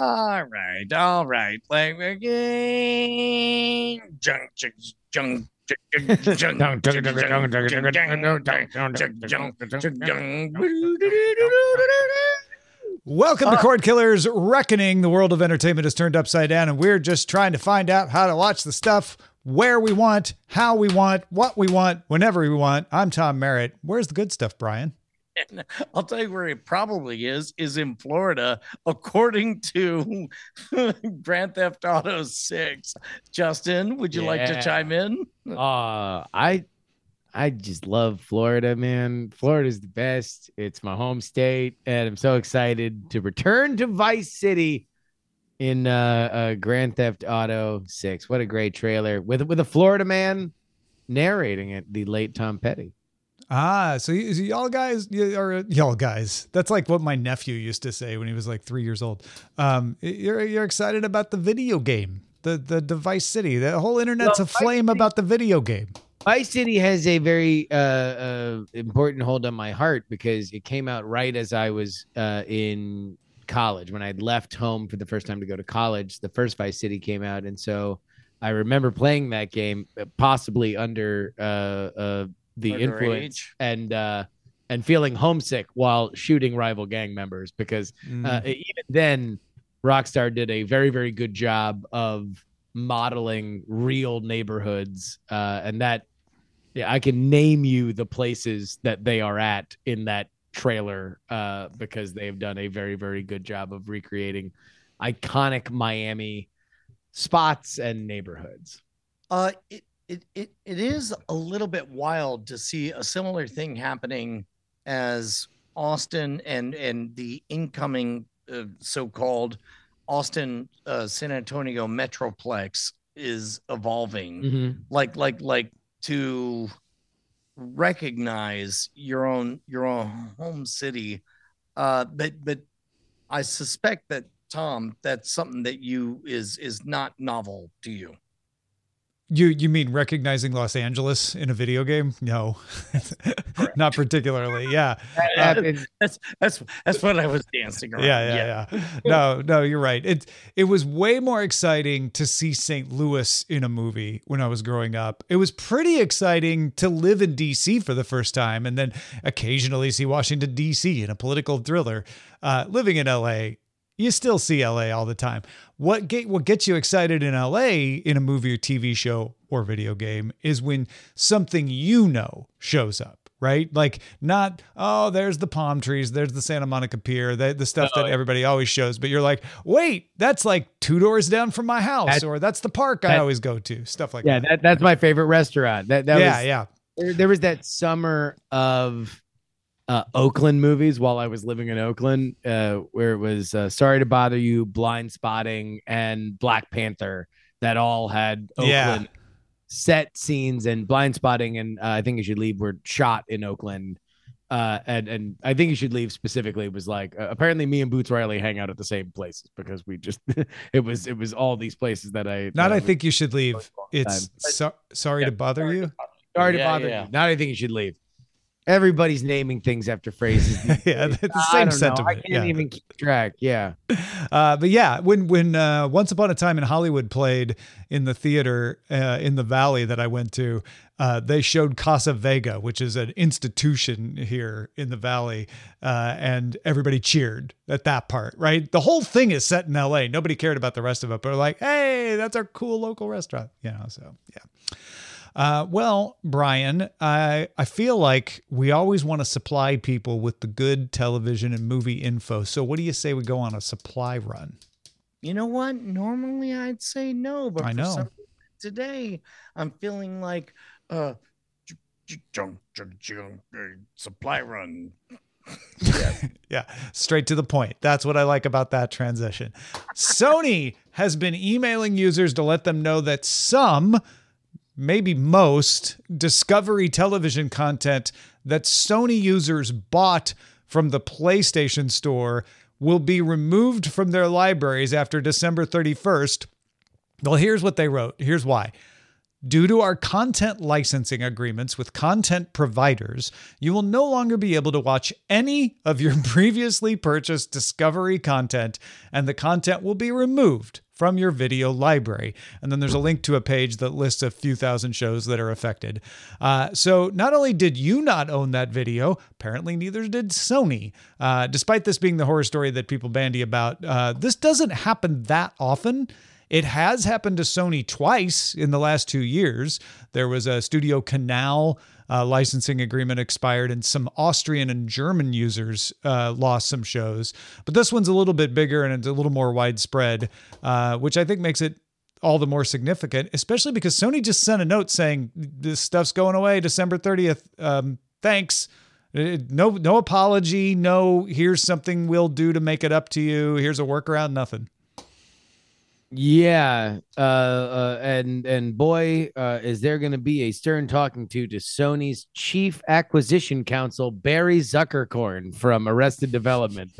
All right, all right. Like again, junk, junk, junk. Welcome to Cordkillers Reckoning. The world of entertainment is turned upside down, and we're just trying to find out how to watch the stuff where we want, how we want, what we want, whenever we want. I'm Tom Merritt. Where's the good stuff, Brian? And I'll tell you where it probably is, is in Florida, according to Grand Theft Auto 6. Justin, would you like to chime in? Uh, I I just love Florida, man. Florida's the best. It's my home state, and I'm so excited to return to Vice City in uh, uh Grand Theft Auto 6. What a great trailer with with a Florida man narrating it, the late Tom Petty. Ah, so, y- so y'all guys, y- or y'all guys, that's like what my nephew used to say when he was like three years old. Um, you're you're excited about the video game, the the Device City. The whole internet's Well, aflame about the video game. Vice City has a very uh, uh, important hold on my heart because it came out right as I was uh, in college when I'd left home for the first time to go to college. The first Vice City came out, and so I remember playing that game, uh, possibly under uh, uh, the influence Underage. and uh, and feeling homesick while shooting rival gang members because Mm. uh, even then, Rockstar did a very, very good job of modeling real neighborhoods, uh, and that yeah, I can name you the places that they are at in that trailer uh, because they have done a very, very good job of recreating iconic Miami spots and neighborhoods. Uh, it, it, it, it is a little bit wild to see a similar thing happening as Austin and, and the incoming uh, so-called Austin uh, San Antonio Metroplex is evolving. like like like to recognize your own your own home city uh but but i suspect that tom that's something that you is is not novel to you You you mean recognizing Los Angeles in a video game? No, not particularly. Yeah, That happened- that's that's that's what i was dancing around yeah, yeah, yeah. No, no, you're right. It it was way more exciting to see St. Louis in a movie when I was growing up. It was pretty exciting to live in DC for the first time, and then occasionally see Washington D.C. in a political thriller. Uh, living in L.A. You still see LA all the time. What get what gets you excited in LA in a movie or TV show or video game is when something you know shows up, right? Like not oh, there's the palm trees, there's the Santa Monica Pier, the, the stuff that everybody always shows, but you're like, wait, that's like two doors down from my house, That- or that's the park I always go to, stuff like yeah, that. that, that's my favorite restaurant. That that yeah, was yeah. there, there was that summer of uh, Oakland movies while I was living in Oakland, uh, where it was uh, Sorry to Bother You, Blindspotting, and Black Panther that all had Yeah. Oakland set scenes and Blindspotting and uh, I think You Should Leave were shot in Oakland. Uh, and and I think you should leave specifically was like uh, apparently me and Boots Riley hang out at the same places because we just it was it was all these places that I Not that I think you should leave. It's so, sorry to bother you. Sorry to Yeah, bother yeah. you. Not I think you should leave. Everybody's naming things after phrases. yeah, days. the same know. sentiment. I can't yeah. even keep track. Yeah. Uh, but yeah, when when uh, Once Upon a Time in Hollywood played in the theater uh, in the Valley that I went to, uh, they showed Casa Vega, which is an institution here in the Valley, uh, and everybody cheered at that part. Right, the whole thing is set in L.A. Nobody cared about the rest of it, but like, hey, that's our cool local restaurant. You know, so yeah. Uh, well, Brian, I I feel like we always want to supply people with the good television and movie info. So, what do you say we go on a supply run? you know what normally i'd say no but I for know. some today i'm feeling like uh uh, supply run yeah. Yeah, straight to the point. That's what I like about that transition. Sony has been emailing users to let them know that some, maybe most, Discovery television content that Sony users bought from the PlayStation Store will be removed from their libraries after December 31st. Well, here's what they wrote. Here's why. Due to our content licensing agreements with content providers, you will no longer be able to watch any of your previously purchased Discovery content, and the content will be removed from your video library. And then there's a link to a page that lists a few thousand shows that are affected. Uh, so not only did you not own that video, apparently neither did Sony. Uh, despite this being the horror story that people bandy about, uh, this doesn't happen that often. It has happened to Sony twice in the last two years. There was a Studio Canal uh, licensing agreement expired, and some Austrian and German users uh, lost some shows. But this one's a little bit bigger and it's a little more widespread, uh, which I think makes it all the more significant, especially because Sony just sent a note saying this stuff's going away December 30th. Um, thanks. Uh, no, no apology. No, here's something we'll do to make it up to you. Here's a workaround. Nothing. Yeah, uh, uh, and and boy, uh, is there going to be a stern talking to to Sony's chief acquisition counsel Barry Zuckerkorn from Arrested Development.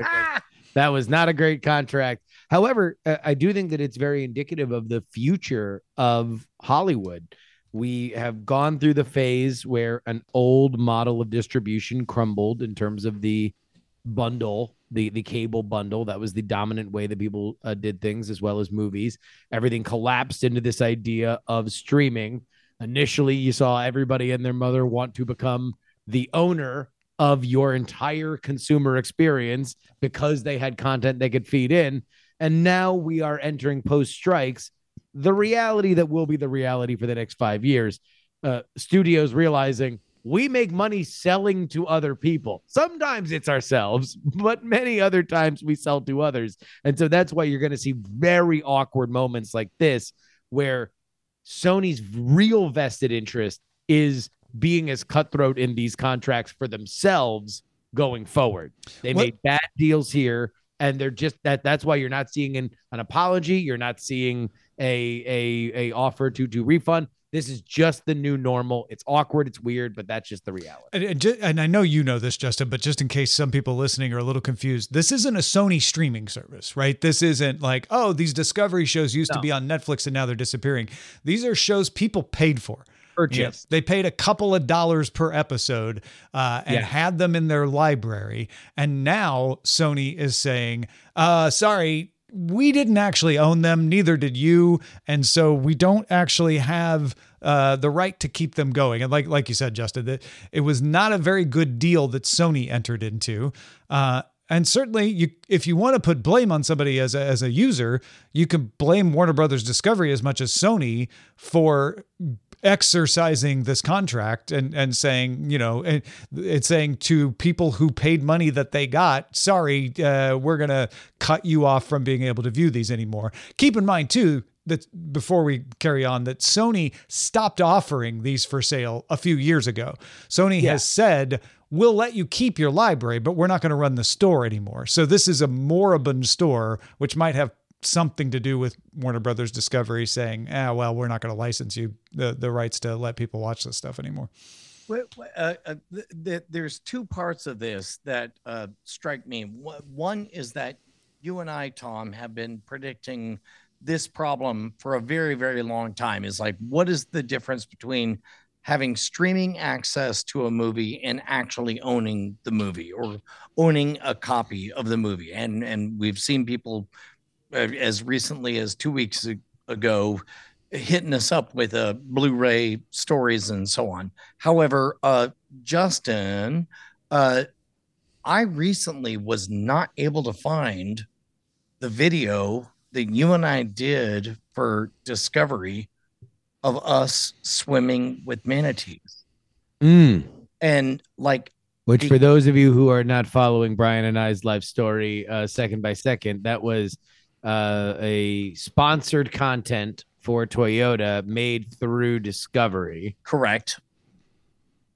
that was not a great contract. However, I do think that it's very indicative of the future of Hollywood. We have gone through the phase where an old model of distribution crumbled in terms of the bundle the the cable bundle. That was the dominant way that people uh, did things as well as movies. Everything collapsed into this idea of streaming. Initially you saw everybody and their mother want to become the owner of your entire consumer experience because they had content they could feed in. And now we are entering post strikes the reality that will be the reality for the next 5 years. Uh, studios realizing we make money selling to other people. Sometimes it's ourselves, but many other times we sell to others. And so that's why you're going to see very awkward moments like this where Sony's real vested interest is being as cutthroat in these contracts for themselves going forward. They what? made bad deals here and they're just that that's why you're not seeing an, an apology, you're not seeing a a a offer to to refund this is just the new normal. It's awkward, it's weird, but that's just the reality. And, and, I know you know this, Justin, but just in case some people listening are a little confused, this isn't a Sony streaming service, right? This isn't like, oh, these Discovery shows used no. to be on Netflix and now they're disappearing. These are shows people paid for. Purchase. they paid a couple of dollars per episode uh, and yeah. had them in their library. And now Sony is saying, uh, sorry, we didn't actually own them, neither did you, and so we don't actually have uh, the right to keep them going. And like like you said, Justin, that it was not a very good deal that Sony entered into. Uh, and certainly, you if you want to put blame on somebody as a, as a user, you can blame Warner Brothers Discovery as much as Sony for exercising this contract and and saying you know and it's saying to people who paid money that they got sorry uh, we're gonna cut you off from being able to view these anymore keep in mind too that before we carry on that Sony stopped offering these for sale a few years ago. Sony yeah. has said we'll let you keep your library, but we're not going to run the store anymore. So this is a moribund store, which might have something to do with Warner Brothers Discovery saying, "Ah, well, we're not going to license you the the rights to let people watch this stuff anymore." Uh, uh, th- th- there's two parts of this that uh, strike me. One is that you and I, Tom, have been predicting this problem for a very, very long time. Is like, what is the difference between having streaming access to a movie and actually owning the movie or owning a copy of the movie? And and we've seen people as recently as two weeks ago hitting us up with uh, Blu-ray stories and so on. However, uh, Justin, uh, I recently was not able to find the video that you and I did for Discovery of us swimming with manatees. Mm. And like which, the, for those of you who are not following Brian and I's life story uh, second by second, that was uh, a sponsored content for Toyota made through Discovery. Correct.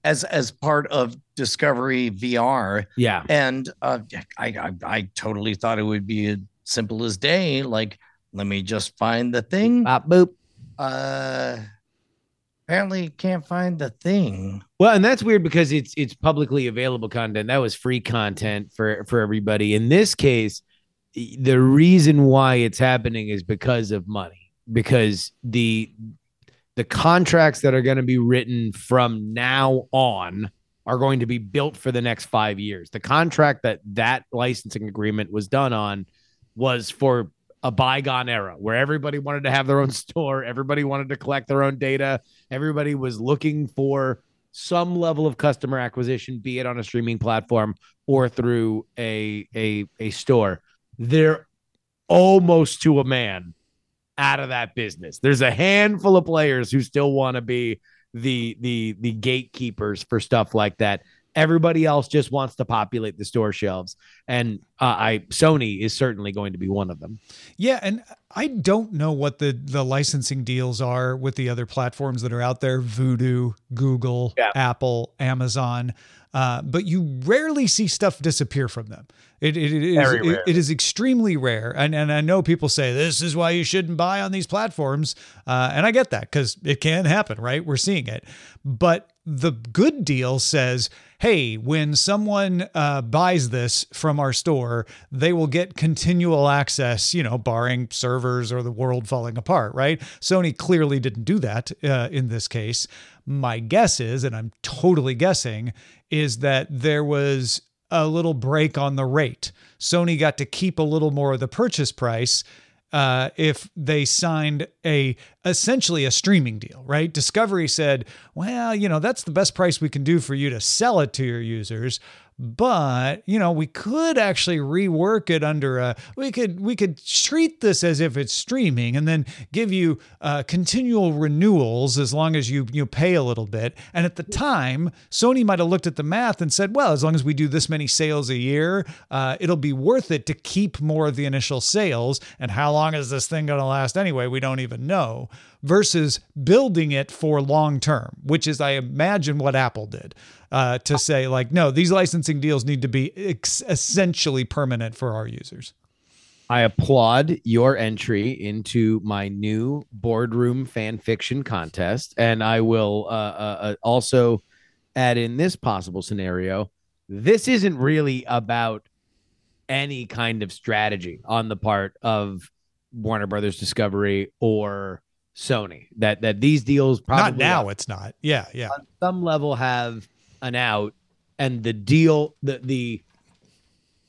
As as part of Discovery VR. Yeah. And uh, I, I I totally thought it would be as simple as day. Like, let me just find the thing. Bop boop. Uh apparently can't find the thing. Well, and that's weird because it's it's publicly available content. That was free content for for everybody. In this case, the reason why it's happening is because of money because the the contracts that are going to be written from now on are going to be built for the next five years. The contract that that licensing agreement was done on was for a bygone era where everybody wanted to have their own store, everybody wanted to collect their own data, everybody was looking for some level of customer acquisition, be it on a streaming platform or through a a a store. They're almost to a man out of that business. There's a handful of players who still want to be the the the gatekeepers for stuff like that. Everybody else just wants to populate the store shelves, and uh, I Sony is certainly going to be one of them. Yeah, and I don't know what the the licensing deals are with the other platforms that are out there: Vudu, Google, yeah. Apple, Amazon. Uh, but you rarely see stuff disappear from them. It, it, it, is, it, it is extremely rare. And, and I know people say this is why you shouldn't buy on these platforms. Uh, and I get that because it can happen, right? We're seeing it. But the good deal says, hey, when someone uh, buys this from our store, they will get continual access, you know, barring servers or the world falling apart, right? Sony clearly didn't do that uh, in this case. My guess is, and I'm totally guessing, is that there was a little break on the rate. Sony got to keep a little more of the purchase price uh, if they signed a essentially a streaming deal, right? Discovery said, well, you know, that's the best price we can do for you to sell it to your users but you know we could actually rework it under a we could we could treat this as if it's streaming and then give you uh, continual renewals as long as you you pay a little bit. And at the time sony might have looked at the math and said well as long as we do this many sales a year uh, it'll be worth it to keep more of the initial sales. And how long is this thing going to last anyway? We don't even know. Versus building it for long term, which is, I imagine, what Apple did uh, to say, like, no, these licensing deals need to be ex- essentially permanent for our users. I applaud your entry into my new boardroom fan fiction contest. And I will uh, uh, uh also add in this possible scenario. This isn't really about any kind of strategy on the part of Warner Brothers Discovery or Sony. That that these deals probably not now. It's not. Yeah, yeah. On some level, have an out, and the deal, the the,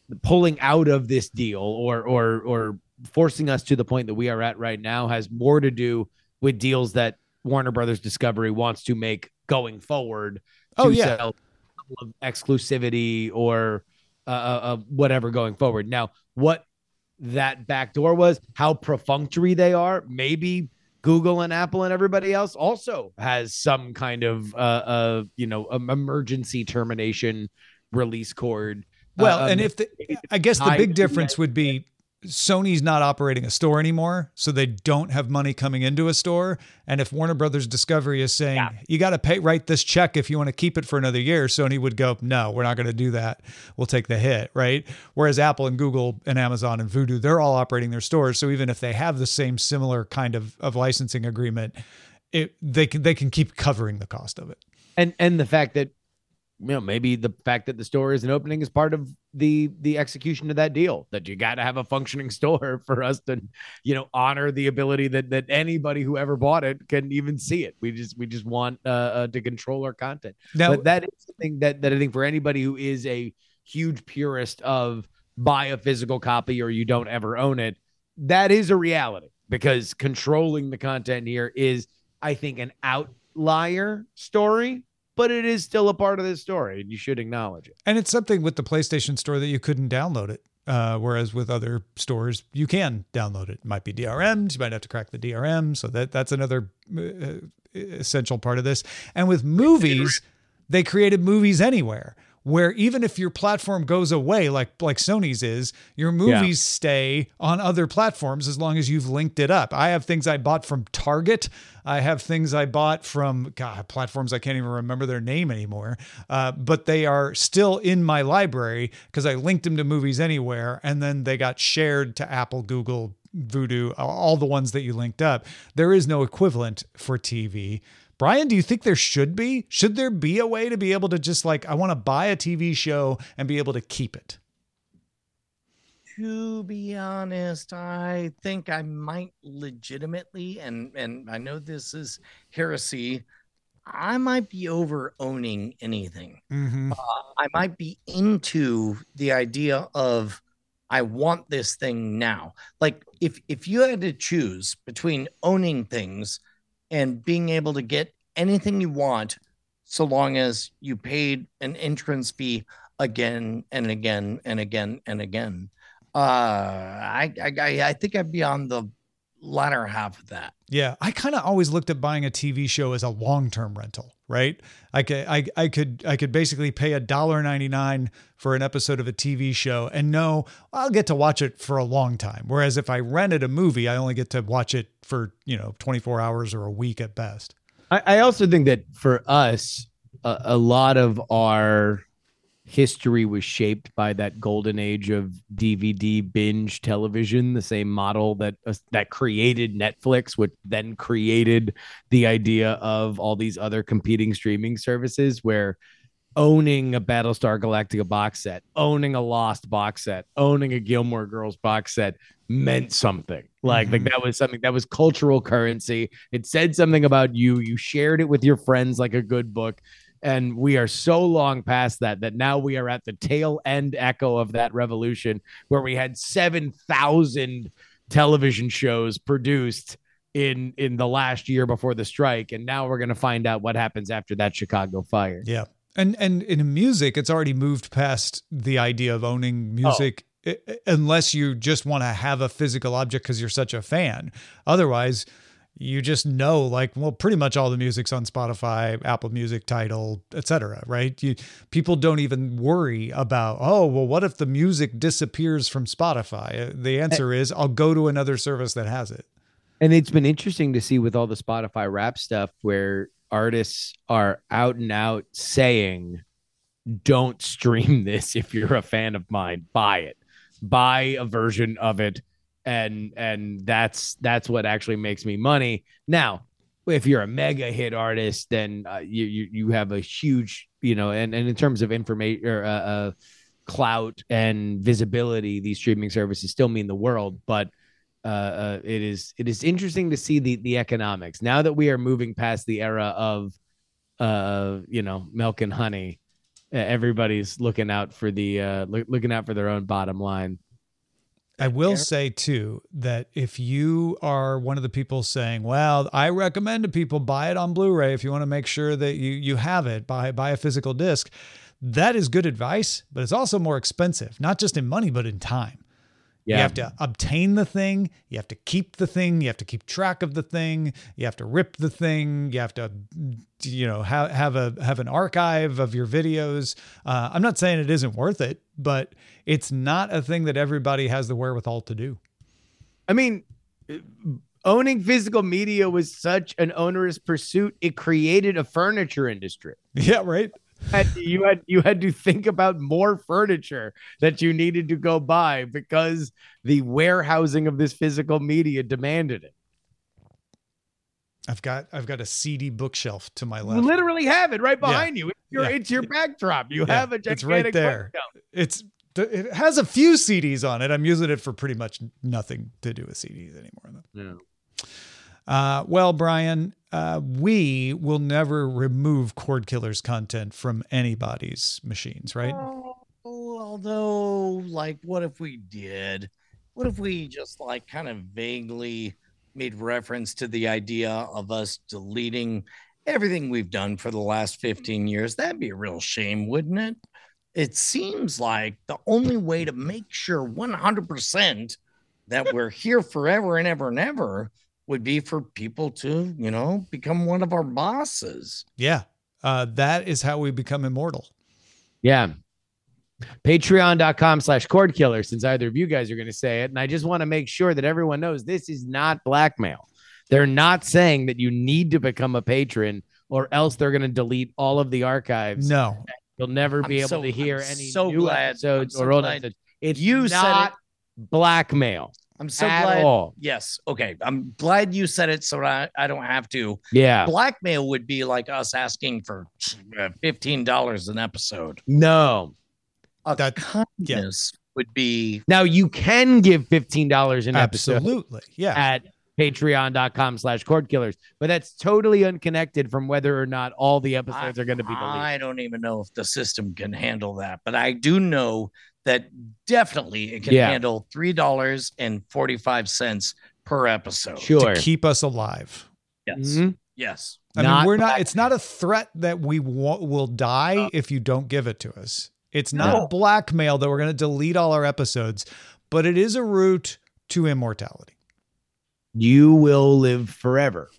the pulling out of this deal, or or or forcing us to the point that we are at right now, has more to do with deals that Warner Brothers Discovery wants to make going forward. oh yeah. exclusivity or uh, uh, uh, whatever going forward. Now, what that back door was, how perfunctory they are, maybe Google and Apple and everybody else also has some kind of uh, uh you know emergency termination release cord. Well, uh, and if the, I guess the big difference would be Sony's not operating a store anymore, so they don't have money coming into a store. And if Warner Brothers Discovery is saying yeah. you got to pay write this check if you want to keep it for another year, Sony would go, "No, we're not going to do that. We'll take the hit." Right? Whereas Apple and Google and Amazon and Vudu, they're all operating their stores, so even if they have the same similar kind of of licensing agreement, it they can they can keep covering the cost of it. And and the fact that you know maybe the fact that the store isn't opening is part of the the execution of that deal that you got to have a functioning store for us to you know honor the ability that that anybody who ever bought it can even see it. We just we just want uh, uh to control our content. Now but that is something that that i think for anybody who is a huge purist of buy a physical copy or you don't ever own it that is a reality because controlling the content here is i think an outlier story but it is still a part of this story and you should acknowledge it. And it's something with the PlayStation Store that you couldn't download it. Uh, whereas with other stores, you can download it. it. Might be DRMs. You might have to crack the DRM. So that that's another uh, essential part of this. And with movies, they created movies anywhere where even if your platform goes away, like like Sony's is, your movies yeah. stay on other platforms as long as you've linked it up. I have things I bought from Target. I have things I bought from God platforms I can't even remember their name anymore, uh, but they are still in my library because I linked them to movies anywhere, and then they got shared to Apple, Google, Vudu, all the ones that you linked up. There is no equivalent for TV. Brian, do you think there should be? Should there be a way to be able to just like, I want to buy a TV show and be able to keep it? to be honest, I think I might legitimately, and and I know this is heresy. I might be over owning anything. Mhm. Uh, I might be into the idea of I want this thing now. Like if if you had to choose between owning things and being able to get anything you want, so long as you paid an entrance fee again and again and again and again, uh, I I I I think I'd be on the latter half of that. Yeah, I kind of always looked at buying a TV show as a long-term rental, right? I could I, I could I could basically pay a dollar ninety nine for an episode of a TV show and know I'll get to watch it for a long time. Whereas if I rented a movie, I only get to watch it for you know twenty four hours or a week at best. I, I also think that for us, a, a lot of our history was shaped by that golden age of DVD binge television, the same model that uh, that created Netflix, which then created the idea of all these other competing streaming services where owning a Battlestar Galactica box set, owning a Lost box set, owning a Gilmore Girls box set meant something. Like, like Mhm. that was something that was cultural currency. It said something about you. You shared it with your friends like a good book. And we are so long past that that now we are at the tail end echo of that revolution where we had 7,000 television shows produced in in the last year before the strike and now we're going to find out what happens after that Chicago fire. Yeah. And and in music, it's already moved past the idea of owning music i- oh. unless you just want to have a physical object because you're such a fan. Otherwise, you just know like well pretty much all the music's on Spotify, Apple Music, Tidal etc., right? You people don't even worry about, "Oh, well what if the music disappears from Spotify?" Uh, The answer is I'll go to another service that has it. And it's been interesting to see with all the Spotify Wrapped stuff where artists are out and out saying, don't stream this if you're a fan of mine. Buy it. Buy a version of it. And and that's that's what actually makes me money. Now, if you're a mega hit artist, then uh, you, you you have a huge, you know, and, and in terms of information or uh, uh, clout and visibility, these streaming services still mean the world. But uh, uh, it is it is interesting to see the the economics now that we are moving past the era of uh you know milk and honey everybody's looking out for the uh look, looking out for their own bottom line I will Eric? say too that if you are one of the people saying, "Well, I recommend to people buy it on Blu-ray if you want to make sure that you you have it, buy buy a physical disc," that is good advice, but it's also more expensive, not just in money but in time. You have to obtain the thing, you have to keep the thing, you have to keep track of the thing, you have to rip the thing, you have to you know have have a have an archive of your videos. Uh, I'm not saying it isn't worth it, but it's not a thing that everybody has the wherewithal to do. i mean owning physical media was such an onerous pursuit it created a furniture industry Yeah, right. Had, you had you had to think about more furniture that you needed to go buy because the warehousing of this physical media demanded it. I've got I've got a CD bookshelf to my left. You literally have it right behind you. It's your, Yeah. it's your backdrop. You Yeah. have a gigantic It's right there. bookshelf. It's it has a few CDs on it. I'm using it for pretty much nothing to do with CDs anymore. Though. Yeah. Uh, well, Brian, uh, we will never remove Cord Killer's content from anybody's machines, right? Oh, although, like, what if we did? What if we just like kind of vaguely made reference to the idea of us deleting everything we've done for the last 15 years? That'd be a real shame, wouldn't it? It seems like the only way to make sure 100% that we're here forever and ever and ever would be for people to, you know, become one of our bosses. Yeah. Uh, that is how we become immortal. Yeah. Patreon.com slash cord killer, since either of you guys are going to say it. And I just want to make sure that everyone knows this is not blackmail. They're not saying that you need to become a patron or else they're going to delete all of the archives. No, You'll never I'm be able so- to hear I'm any so new glad- episodes I'm so or old glad episodes. It's you said not blackmail I'm so at glad. all. Yes. Okay. I'm glad you said it so I, I don't have to. Yeah. Blackmail would be like us asking for uh, $15 an episode. No. A That- kindness would be Now you can give fifteen dollars an episode Absolutely. Yeah. at patreon.com slash cord killers, but that's totally unconnected from whether or not all the episodes are going to be deleted. I don't even know if the system can handle that, but I do know that definitely it can Yeah. handle three dollars and forty five cents per episode. Sure. To keep us alive. Yes. Mhm. Yes. I Not mean, we're not. It's not a threat that we wa- will die if you don't give it to us. It's not No. blackmail that we're going to delete all our episodes, but it is a route to immortality. You will live forever.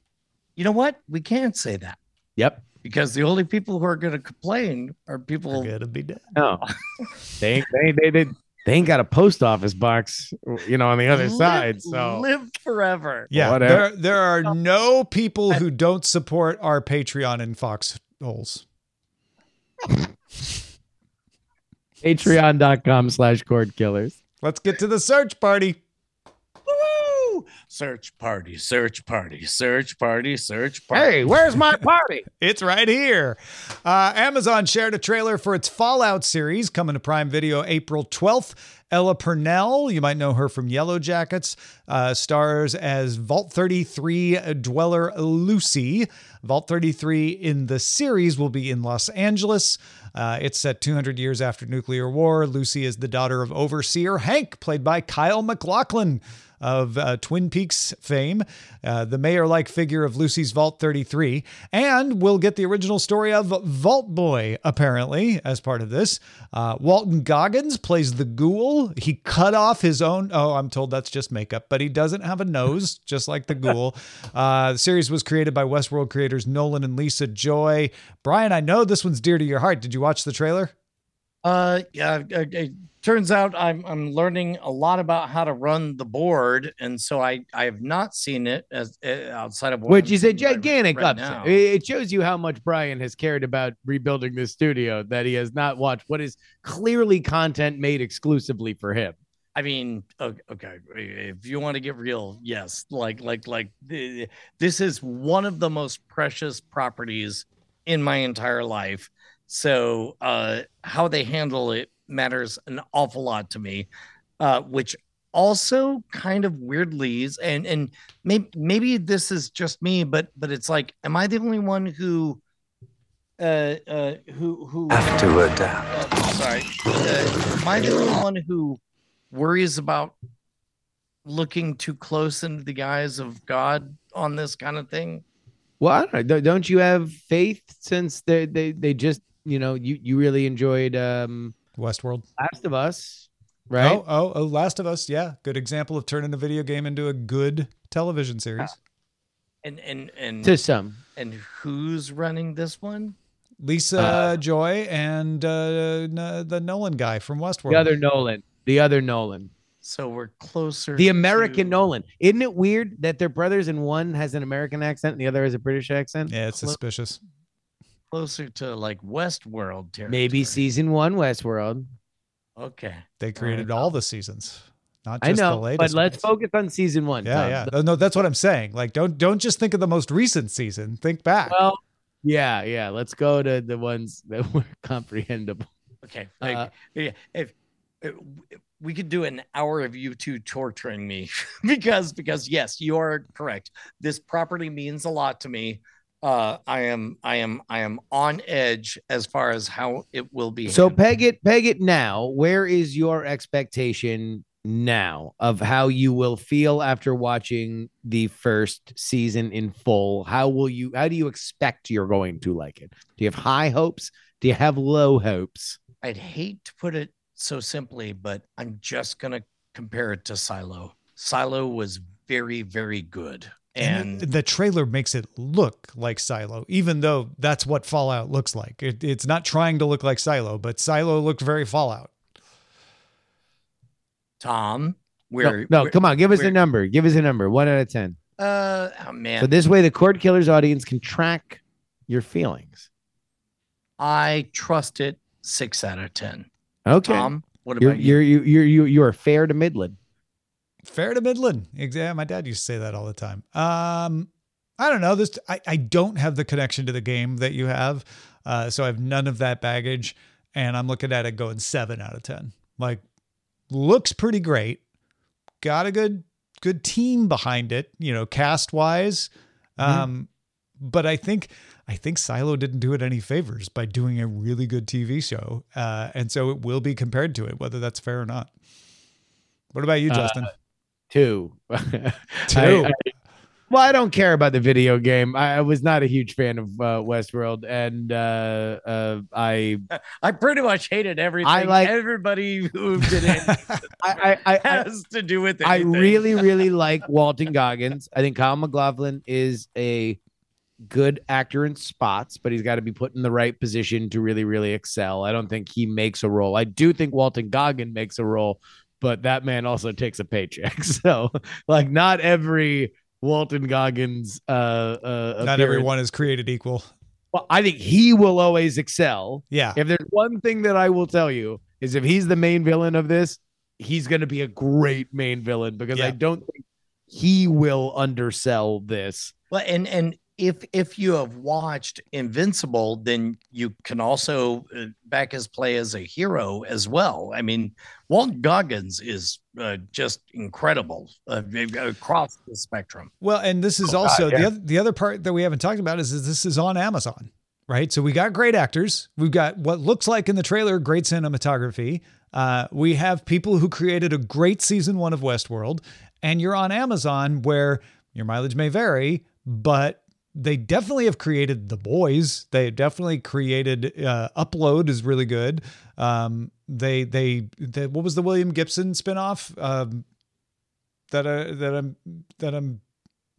You know what? We can't say that Yep. Because the only people who are going to complain are people. We're gonna be dead. No. they, ain't- they, they, they, they ain't got a post office box, you know, on the other live- side. So live forever. Yeah, Whatever. there there are no people who don't support our Patreon in foxholes. patreon.com slash cord killers. Let's get to the search party. Woo! Search party, search party, search party, search party. Hey, where's my party? It's right here. Uh, Amazon shared a trailer for its Fallout series coming to Prime Video April 12th. Ella Purnell, you might know her from Yellowjackets, uh, stars as Vault 33 dweller Lucy. Vault 33 in the series will be in Los Angeles. Uh, it's set 200 years after nuclear war. Lucy is the daughter of Overseer Hank, played by Kyle MacLachlan of uh, Twin Peaks fame, uh, the mayor like figure of Lucy's Vault 33. And we'll get the original story of Vault Boy, apparently, as part of this. Uh, Walton Goggins plays the ghoul. He cut off his own. Oh, I'm told that's just makeup, but he doesn't have a nose, just like the ghoul. Uh, the series was created by Westworld creators Nolan and Lisa Joy. Brian, I know this one's dear to your heart. Did you watch the trailer? Uh, yeah. uh, It turns out I'm I'm learning a lot about how to run the board, and so I I have not seen it as uh, outside of what Which is a right- gigantic right upset. now. It shows you how much Brian has cared about rebuilding this studio that he has not watched what is clearly content made exclusively for him. I mean, okay, if you want to get real, yes, like like like this is one of the most precious properties in my entire life. So, uh how they handle it matters an awful lot to me. Uh which also kind of weirdly is and and maybe maybe this is just me, but but it's like am I the only one who uh uh who who have to adapt. uh, sorry. Uh, am I the only one who worries about looking too close into the eyes of God on this kind of thing? Well, I don't know. Don't- Don't you have faith since they they they just you know you you really enjoyed um Westworld. Last of Us, right? Oh, oh, oh, Last of Us. Yeah. Good example of turning a video game into a good television series. And and and To some, and who's running this one? Lisa Uh, Joy and uh, n- the Nolan guy from Westworld. the other Nolan, the other Nolan, So we're closer. the American to- Nolan. Isn't it weird that they're brothers and one has an American accent and the other has a British accent? yeah, it's Clo- suspicious. Closer to like Westworld territory. Maybe season one Westworld. Okay. They created right. all the seasons, not I just know, the latest. but let's ones. focus on season one. Yeah, Tom. yeah. No, that's what I'm saying. Like, don't don't just think of the most recent season. Think back. Well, yeah, yeah. Let's go to the ones that were comprehensible. Okay. Like, Uh, yeah, if, if we could do an hour of you two torturing me because because yes, you are correct. This property means a lot to me. Uh, I am I am I am on edge as far as how it will be. So handled. peg it, peg it now. Where is your expectation now of how you will feel after watching the first season in full? How will you? How do you expect you're going to like it? Do you have high hopes? Do you have low hopes? I'd hate to put it so simply, but I'm just gonna compare it to Silo. Silo was very very good, and and the trailer makes it look like Silo, even though that's what Fallout looks like. It, it's not trying to look like Silo, but Silo looked very Fallout. Tom, No, where no, where- come on, give us a number. Give us a number. One out of ten. Uh, oh man, So this way, the Cordkillers audience can track your feelings. I trust it six out of ten. Okay, Tom, what you're about you? you're you you're you you are fair to Midland. Fair to Midland. Yeah, my dad used to say that all the time. Um, I don't know. This I, I don't have the connection to the game that you have. Uh, so I have none of that baggage. And I'm looking at it going seven out of ten. Like looks pretty great. Got a good good team behind it, you know, cast wise. Mm-hmm. Um, but I think I think Silo didn't do it any favors by doing a really good TV show, uh, and so it will be compared to it, whether that's fair or not. What about you, Uh, Justin? Two. Two. I- I- well, I don't care about the video game. I, I was not a huge fan of uh, Westworld, and uh, uh, I, I pretty much hated everything. I like- everybody who did it I, I, has to do with it. I really, really like Walton Goggins. I think Kyle MacLachlan is a good actor in spots, but he's got to be put in the right position to really, really excel. I don't think he makes a role. I do think Walton Goggins makes a role, but that man also takes a paycheck. So, like, not every Walton Goggins. Uh, uh, Not appearance- everyone is created equal. Well, I think he will always excel. Yeah. If there's one thing that I will tell you is if he's the main villain of this, he's going to be a great main villain because I don't think he will undersell this. Well, and and if if you have watched Invincible, then you can also uh, back his play as a hero as well. I mean, Walt Goggins is uh, just incredible uh, across the spectrum. Well, and this is Oh, also God, the other the other part that we haven't talked about is, is this is on Amazon, right? So we got great actors. We've got what looks like in the trailer great cinematography. Uh, we have people who created a great season one of Westworld, and you're on Amazon where your mileage may vary, but they definitely have created the boys. They definitely created uh, Upload is really good. Um, they, they they what was the William Gibson spinoff um, that I that I'm that I'm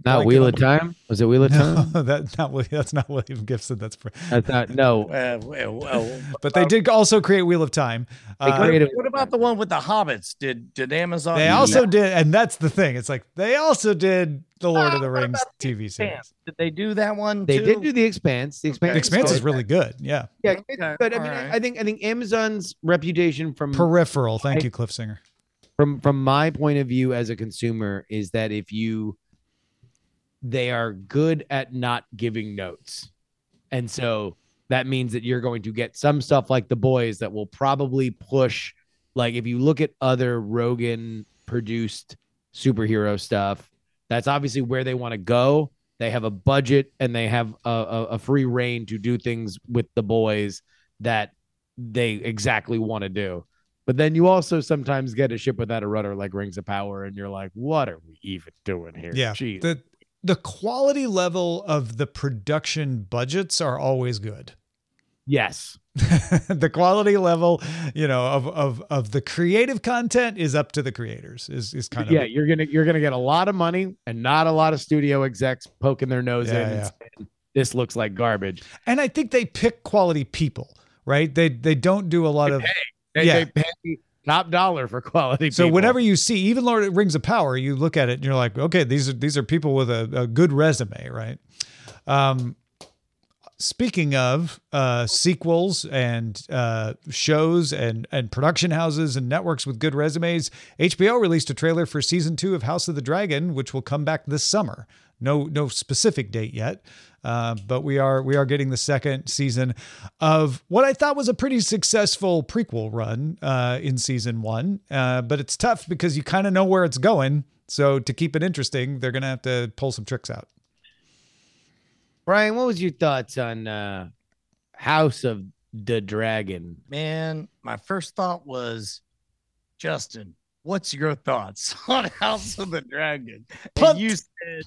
Not Like Wheel of Time? Was it Wheel of no, Time? that not that's not William Gibson. That's for, I thought no. Uh, well, well, but they did also create Wheel of Time. Uh, what, created- what about the one with the hobbits? Did did Amazon? they also that? did, and that's the thing. It's like they also did the Lord of the Oh, Rings about TV series. Did they do that one? They too? did do the Expanse. The Expanse, The Expanse is really good. Yeah, yeah, Okay, it's good. I mean, I- right. I think I think Amazon's reputation from Peripheral. Thank I- you, Cliff Singer. from from my point of view as a consumer is that if you they are good at not giving notes and so that means that you're going to get some stuff like the boys that will probably push like if you look at other Rogen produced superhero stuff that's obviously where they want to go they have a budget and they have a, a, a free reign to do things with the boys that they exactly want to do but then you also sometimes get a ship without a rudder like Rings of Power, and you're like, what are we even doing here? Yeah, Jeez. the the quality level of the production budgets are always good. yes. the quality level, you know, of of of the creative content is up to the creators. Is is kind of yeah, you're gonna you're gonna get a lot of money and not a lot of studio execs poking their nose Yeah, in and yeah. saying, this looks like garbage. and I think they pick quality people, right? They they don't do a lot of They, Yeah. they pay top dollar for quality. So people. whenever you see even Lord of the Rings of Power, you look at it and you're like, okay, these are these are people with a, a good resume, right? Um, speaking of uh, sequels and uh, shows and and production houses and networks with good resumes, HBO released a trailer for season two of House of the Dragon, which will come back this summer. No no specific date yet. Uh, but we are we are getting the second season of what I thought was a pretty successful prequel run uh, in season one. Uh, but it's tough because you kind of know where it's going. So to keep it interesting, they're gonna have to pull some tricks out. Brian, what was your thoughts on uh, House of the Dragon? Man, my first thought was, Justin, what's your thoughts on House of the Dragon? And you said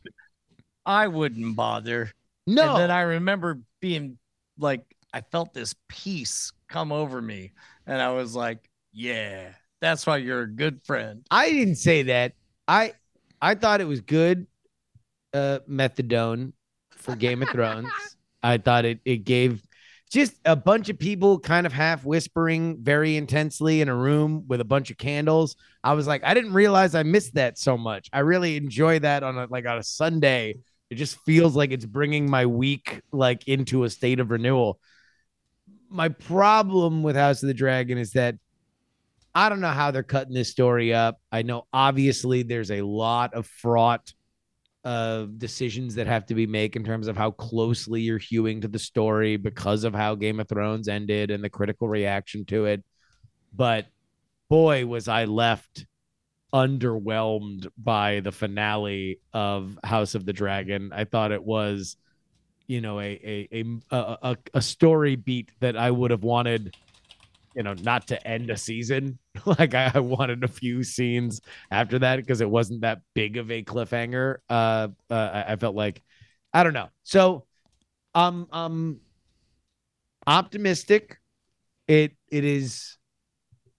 I wouldn't bother. No, And then I remember being like, I felt this peace come over me. And I was like, yeah, that's why you're a good friend. I didn't say that. I I thought it was good uh methadone for Game of Thrones. I thought it it gave just a bunch of people kind of half whispering very intensely in a room with a bunch of candles. I was like, I didn't realize I missed that so much. I really enjoy that on a like on a Sunday. It just feels like it's bringing my week like into a state of renewal. My problem with House of the Dragon is that I don't know how they're cutting this story up. I know obviously there's a lot of fraught uh, decisions that have to be made in terms of how closely you're hewing to the story because of how Game of Thrones ended and the critical reaction to it. But boy, was I left underwhelmed by the finale of House of the Dragon. I thought it was, you know, a a a a, a story beat that I would have wanted, you know, not to end a season. like I, wanted a few scenes after that because it wasn't that big of a cliffhanger. Uh, uh I, I felt like, I don't know. So, um, um, optimistic. It it is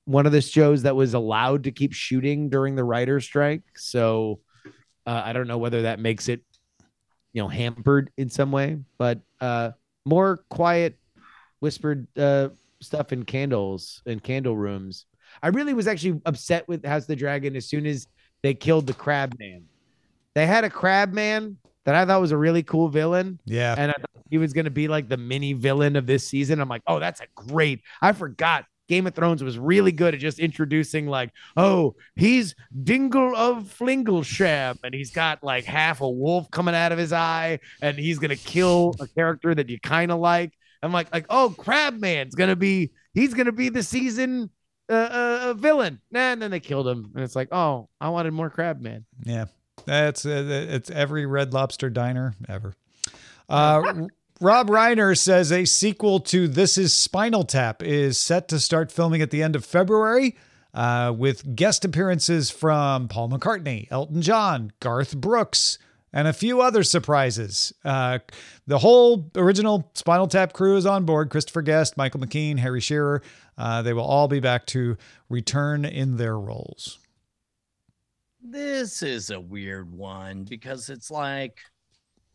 one of the shows that was allowed to keep shooting during the writer's strike. So uh, I don't know whether that makes it, you know, hampered in some way, but uh, more quiet, whispered uh, stuff in candles and candle rooms. I really was actually upset with House the Dragon as soon as they killed the Crab Man. They had a Crab Man that I thought was a really cool villain. Yeah. And I thought he was going to be like the mini villain of this season. I'm like, oh, that's a great. I forgot Game of Thrones was really good at just introducing like, oh, he's Dingle of Flinglesham, and he's got like half a wolf coming out of his eye, and he's gonna kill a character that you kind of like. I'm like, like, oh, Crabman's gonna be, he's gonna be the season uh, uh, villain. Nah, and then they killed him, and it's like, oh, I wanted more Crabman. Yeah, that's uh, it's every Red Lobster diner ever. Uh, Rob Reiner says a sequel to This Is Spinal Tap is set to start filming at the end of February. Uh, with guest appearances from Paul McCartney, Elton John, Garth Brooks, and a few other surprises. Uh, the whole original Spinal Tap crew is on board Christopher Guest, Michael McKean, Harry Shearer. Uh, they will all be back to return in their roles. This is a weird one because it's like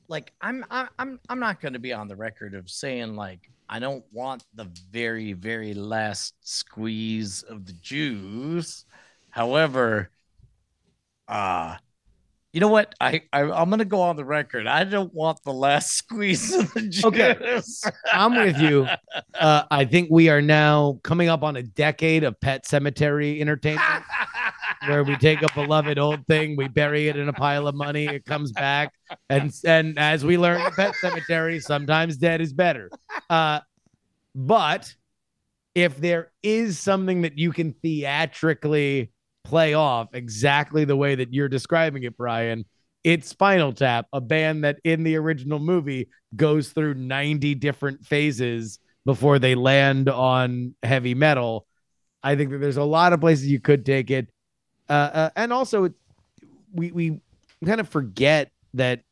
like I'm I'm I'm not going to be on the record of saying like I don't want the very very last squeeze of the juice. However, uh you know what? I, I am gonna go on the record. I don't want the last squeeze of the juice. Okay, I'm with you. Uh, I think we are now coming up on a decade of Pet Sematary entertainment where we take a beloved old thing, we bury it in a pile of money, it comes back, and and as we learn in Pet Sematary, sometimes dead is better. Uh, but if there is something that you can theatrically play off exactly the way that you're describing it, Brian, it's Spinal Tap, a band that in the original movie goes through 90 different phases before they land on heavy metal. I think that there's a lot of places you could take it. Uh, uh, and also, we we kind of forget that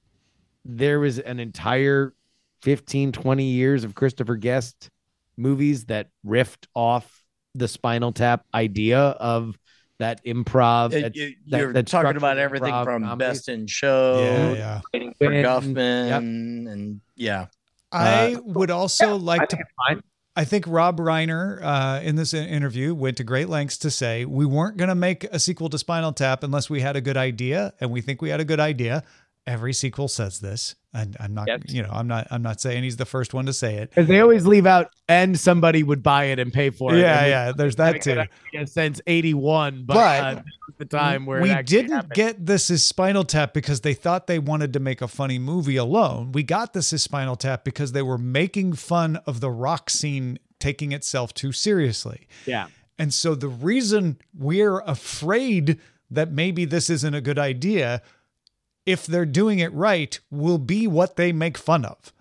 there was an entire 15, 20 years of Christopher Guest movies that riffed off the Spinal Tap idea of that improv. It, you, are that talking about everything from comedy. Best in Show, yeah, yeah. Guffman, yep. and yeah. I uh, would also yeah, like to. I think Rob Reiner uh, in this interview went to great lengths to say we weren't going to make a sequel to Spinal Tap unless we had a good idea, and we think we had a good idea. Every sequel says this, and I'm not, yep. you know, I'm not, I'm not saying he's the first one to say it. Because they always leave out, and somebody would buy it and pay for it. Yeah, yeah. There's that too. Since '81, but, but uh, the time where we didn't happened. get this is Spinal Tap because they thought they wanted to make a funny movie alone. We got this is Spinal Tap because they were making fun of the rock scene taking itself too seriously. Yeah. And so the reason we're afraid that maybe this isn't a good idea, if they're doing it right, will be what they make fun of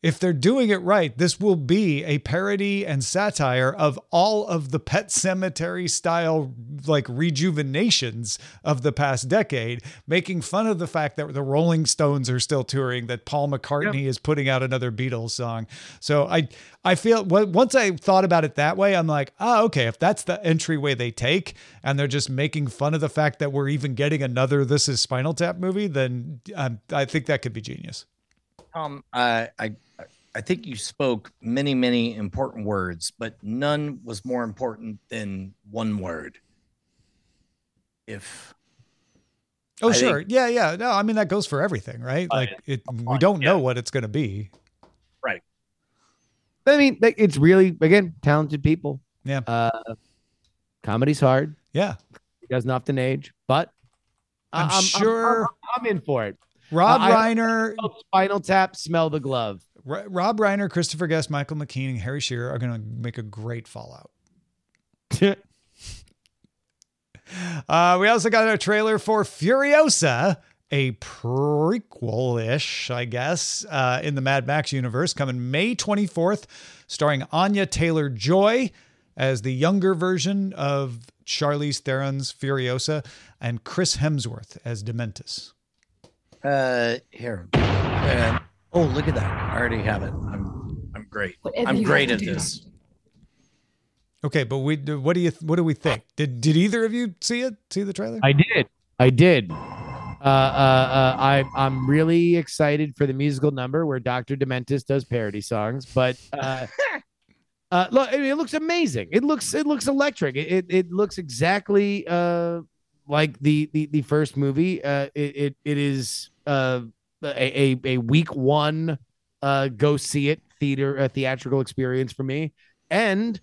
if they're doing it right, this will be a parody and satire of all of the Pet Sematary style like rejuvenations of the past decade, making fun of the fact that the Rolling Stones are still touring, that Paul McCartney yep. is putting out another Beatles song. So I I feel once I thought about it that way, I'm like, oh, okay, if that's the entryway they take, and they're just making fun of the fact that we're even getting another This Is Spinal Tap movie, then um, I think that could be genius. Um, I, I I think you spoke many, many important words, but none was more important than one word. If Oh I sure. Think, yeah, yeah. No, I mean that goes for everything, right? Like it we don't know what it's going to be. Right. I mean, it's really again talented people. Yeah. Uh comedy's hard. Yeah. It doesn't often age, but I'm, I'm sure I'm, I'm, in for it. Rob uh, Reiner, Spinal Tap, smell the glove. Rob Reiner, Christopher Guest, Michael McKean, and Harry Shearer are going to make a great Fallout. Uh, we also got a trailer for Furiosa, a prequel ish, I guess, uh, in the Mad Max universe, coming May 24th, starring Anya Taylor Joy as the younger version of Charlize Theron's Furiosa, and Chris Hemsworth as Dementus. Uh, here. Uh, oh, look at that! I already have it. I'm I'm great. Whatever I'm great at this. Okay, but we what do you what do we think? Did did either of you see it? See the trailer? I did. I did. Uh, uh, uh, I I'm really excited for the musical number where Dr. Dementus does parody songs, but uh, uh, look, I mean, it looks amazing. It looks it looks electric. It it, it looks exactly uh like the the the first movie. Uh, it it, it is uh a, a a week one uh go see it theater a theatrical experience for me, and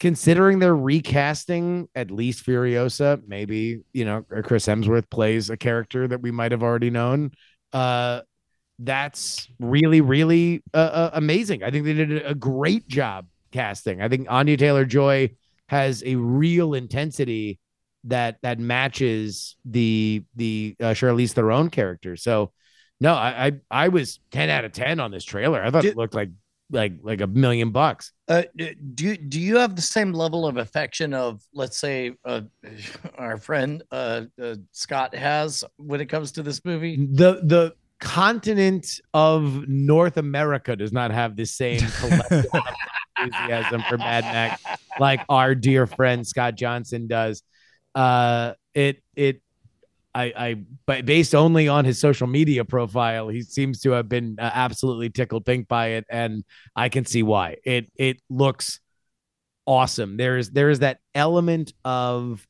considering they're recasting at least Furiosa, maybe you know Chris Hemsworth plays a character that we might have already known. Uh, that's really really uh, uh, amazing. I think they did a great job casting. I think Anya Taylor Joy has a real intensity that that matches the the uh, Charlize Theron character. So no, I, I I was ten out of ten on this trailer. I thought Did- it looked like like like a million bucks. Uh, do you do you have the same level of affection of let's say uh, our friend uh, uh, Scott has when it comes to this movie? the the continent of North America does not have the same collective enthusiasm for Mad Max like our dear friend Scott Johnson does. Uh, it it I I but based only on his social media profile, he seems to have been uh, absolutely tickled pink by it, and I can see why. It it looks awesome. There's there is that element of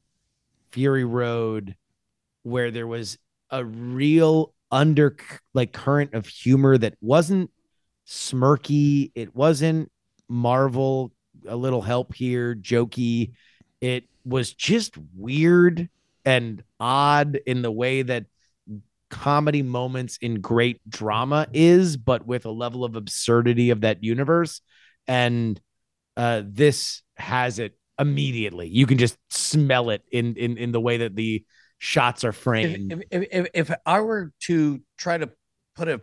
Fury Road where there was a real under like current of humor that wasn't smirky. It wasn't Marvel, a little help here, jokey. It was just weird and odd in the way that comedy moments in great drama is, but with a level of absurdity of that universe. And uh, this has it immediately. You can just smell it in in in the way that the shots are framed. if, if, if, if I were to try to put a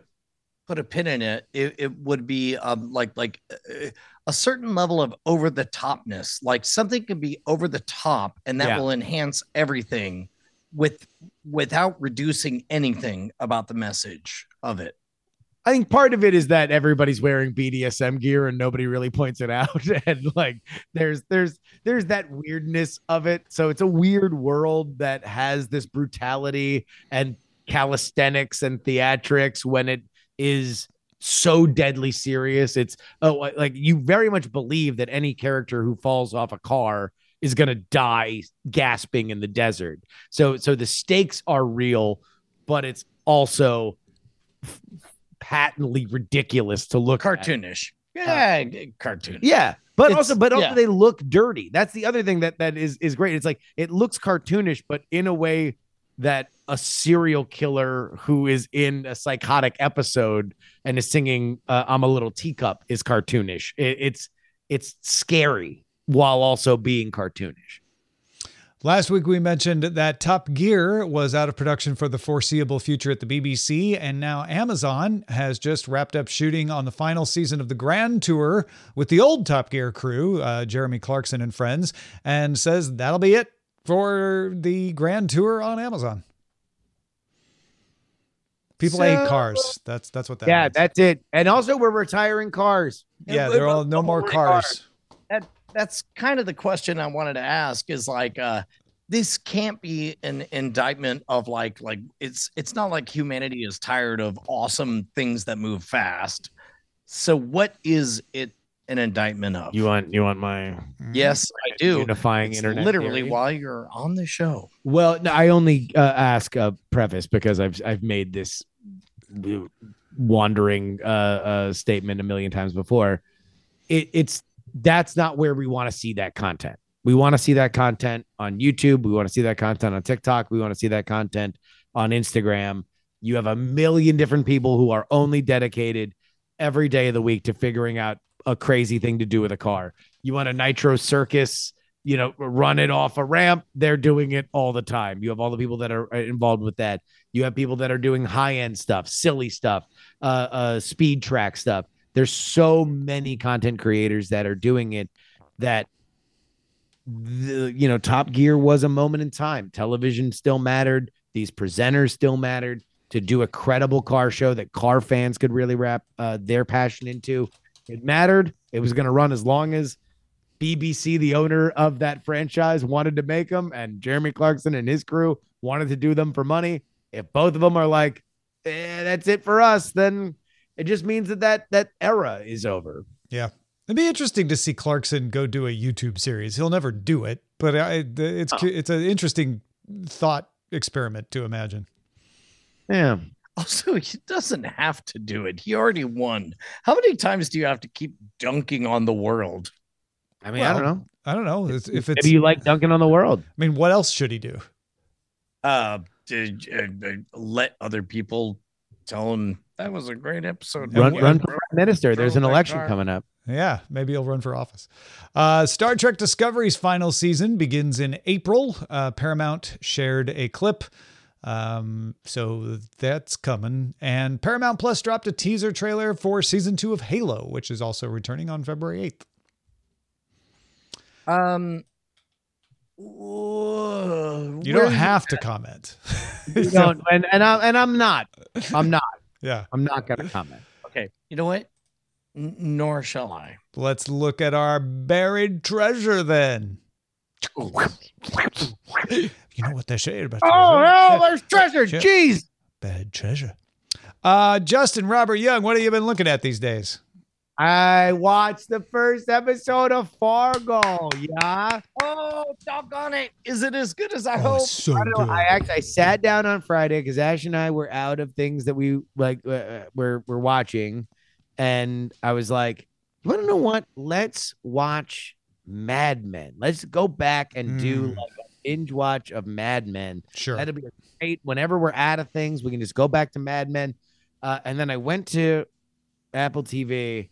put a pin in it, it, it would be um, like like uh, a certain level of over the topness. Like something can be over the top, and that Yeah. will enhance everything with without reducing anything about the message of it. I think part of it is that everybody's wearing BDSM gear and nobody really points it out. And like there's there's there's that weirdness of it. So it's a weird world that has this brutality and calisthenics and theatrics when it is so deadly serious. It's oh like you very much believe that any character who falls off a car is gonna die gasping in the desert. So so the stakes are real, but it's also patently ridiculous to look at. Cartoonish, uh, yeah, cartoon. Yeah. But It's- also, but also yeah. they look dirty. That's the other thing that that is is great. It's like it looks cartoonish, but in a way that a serial killer who is in a psychotic episode and is singing uh, "I'm a Little Teacup" is cartoonish. It, it's it's scary while also being cartoonish. Last week we mentioned that Top Gear was out of production for the foreseeable future at the BBC, and now Amazon has just wrapped up shooting on the final season of the Grand Tour with the old Top Gear crew, uh, Jeremy Clarkson and friends, and says that'll be it for the Grand Tour on Amazon. People hate cars. That's that's what that yeah, means. that's it. And also, we're retiring cars. yeah, they're all no more cars. That that's kind of the question I wanted to ask is like uh this can't be an indictment of like like it's it's not like humanity is tired of awesome things that move fast. So what is it an indictment of? You want you want my yes, I do. unifying It's internet? literally theory? while you're on the show. Well, no, I only uh, ask a preface because I've I've made this wandering uh, uh, statement a million times before. It, it's that's not where we want to see that content. We want to see that content on YouTube. We want to see that content on TikTok. We want to see that content on Instagram. You have a million different people who are only dedicated every day of the week to figuring out a crazy thing to do with a car. You want a nitro circus you know, run it off a ramp. They're doing it all the time. You have all the people that are involved with that. You have people that are doing high end stuff, silly stuff, uh, uh, speed track stuff. There's so many content creators that are doing it that the you know Top Gear was a moment in time. Television still mattered. These presenters still mattered to do a credible car show that car fans could really wrap uh, their passion into. It mattered. It was going to run as long as BBC, the owner of that franchise, wanted to make them, and Jeremy Clarkson and his crew wanted to do them for money. If both of them are like, eh, "That's it for us," then it just means that that that era is over. Yeah. It'd be interesting to see Clarkson go do a YouTube series. He'll never do it, but I, it's Oh. it's an interesting thought experiment to imagine. Yeah. Also, he doesn't have to do it. He already won. How many times do you have to keep dunking on the world? I mean, I don't know. I don't know if if it's. Maybe you like dunking on the world. I mean, what else should he do? Uh, did, uh, uh, let other people tell him that was a great episode. Run, run for prime minister. There's an election car. coming up. Yeah, maybe he'll run for office. Uh, Star Trek Discovery's final season begins in April. Uh, Paramount shared a clip. Um, so that's coming. And Paramount Plus dropped a teaser trailer for season two of Halo, which is also returning on February 8th. Um, whoa, You don't have to comment. You don't, and and I'm and I'm not. I'm not. yeah. I'm not gonna comment. Okay, you know what? N- nor shall I. Let's look at our buried treasure then. You know what they say about Oh treasure? hell, there's treasure. Jeez. bad treasure. Uh, Justin Robert Young, what have you been looking at these days? I watched the first episode of Fargo. Yeah. Oh, doggone it! Is it as good as I Oh, hope? so I, know, good. I actually I sat down on Friday because Ash and I were out of things that we like uh, we're we're watching, and I was like, "You want to know what? Let's watch Mad Men. Let's go back and do Mm. like a binge watch of Mad Men. Sure. That'd be great. Whenever we're out of things, we can just go back to Mad Men. Uh, and then I went to Apple TV,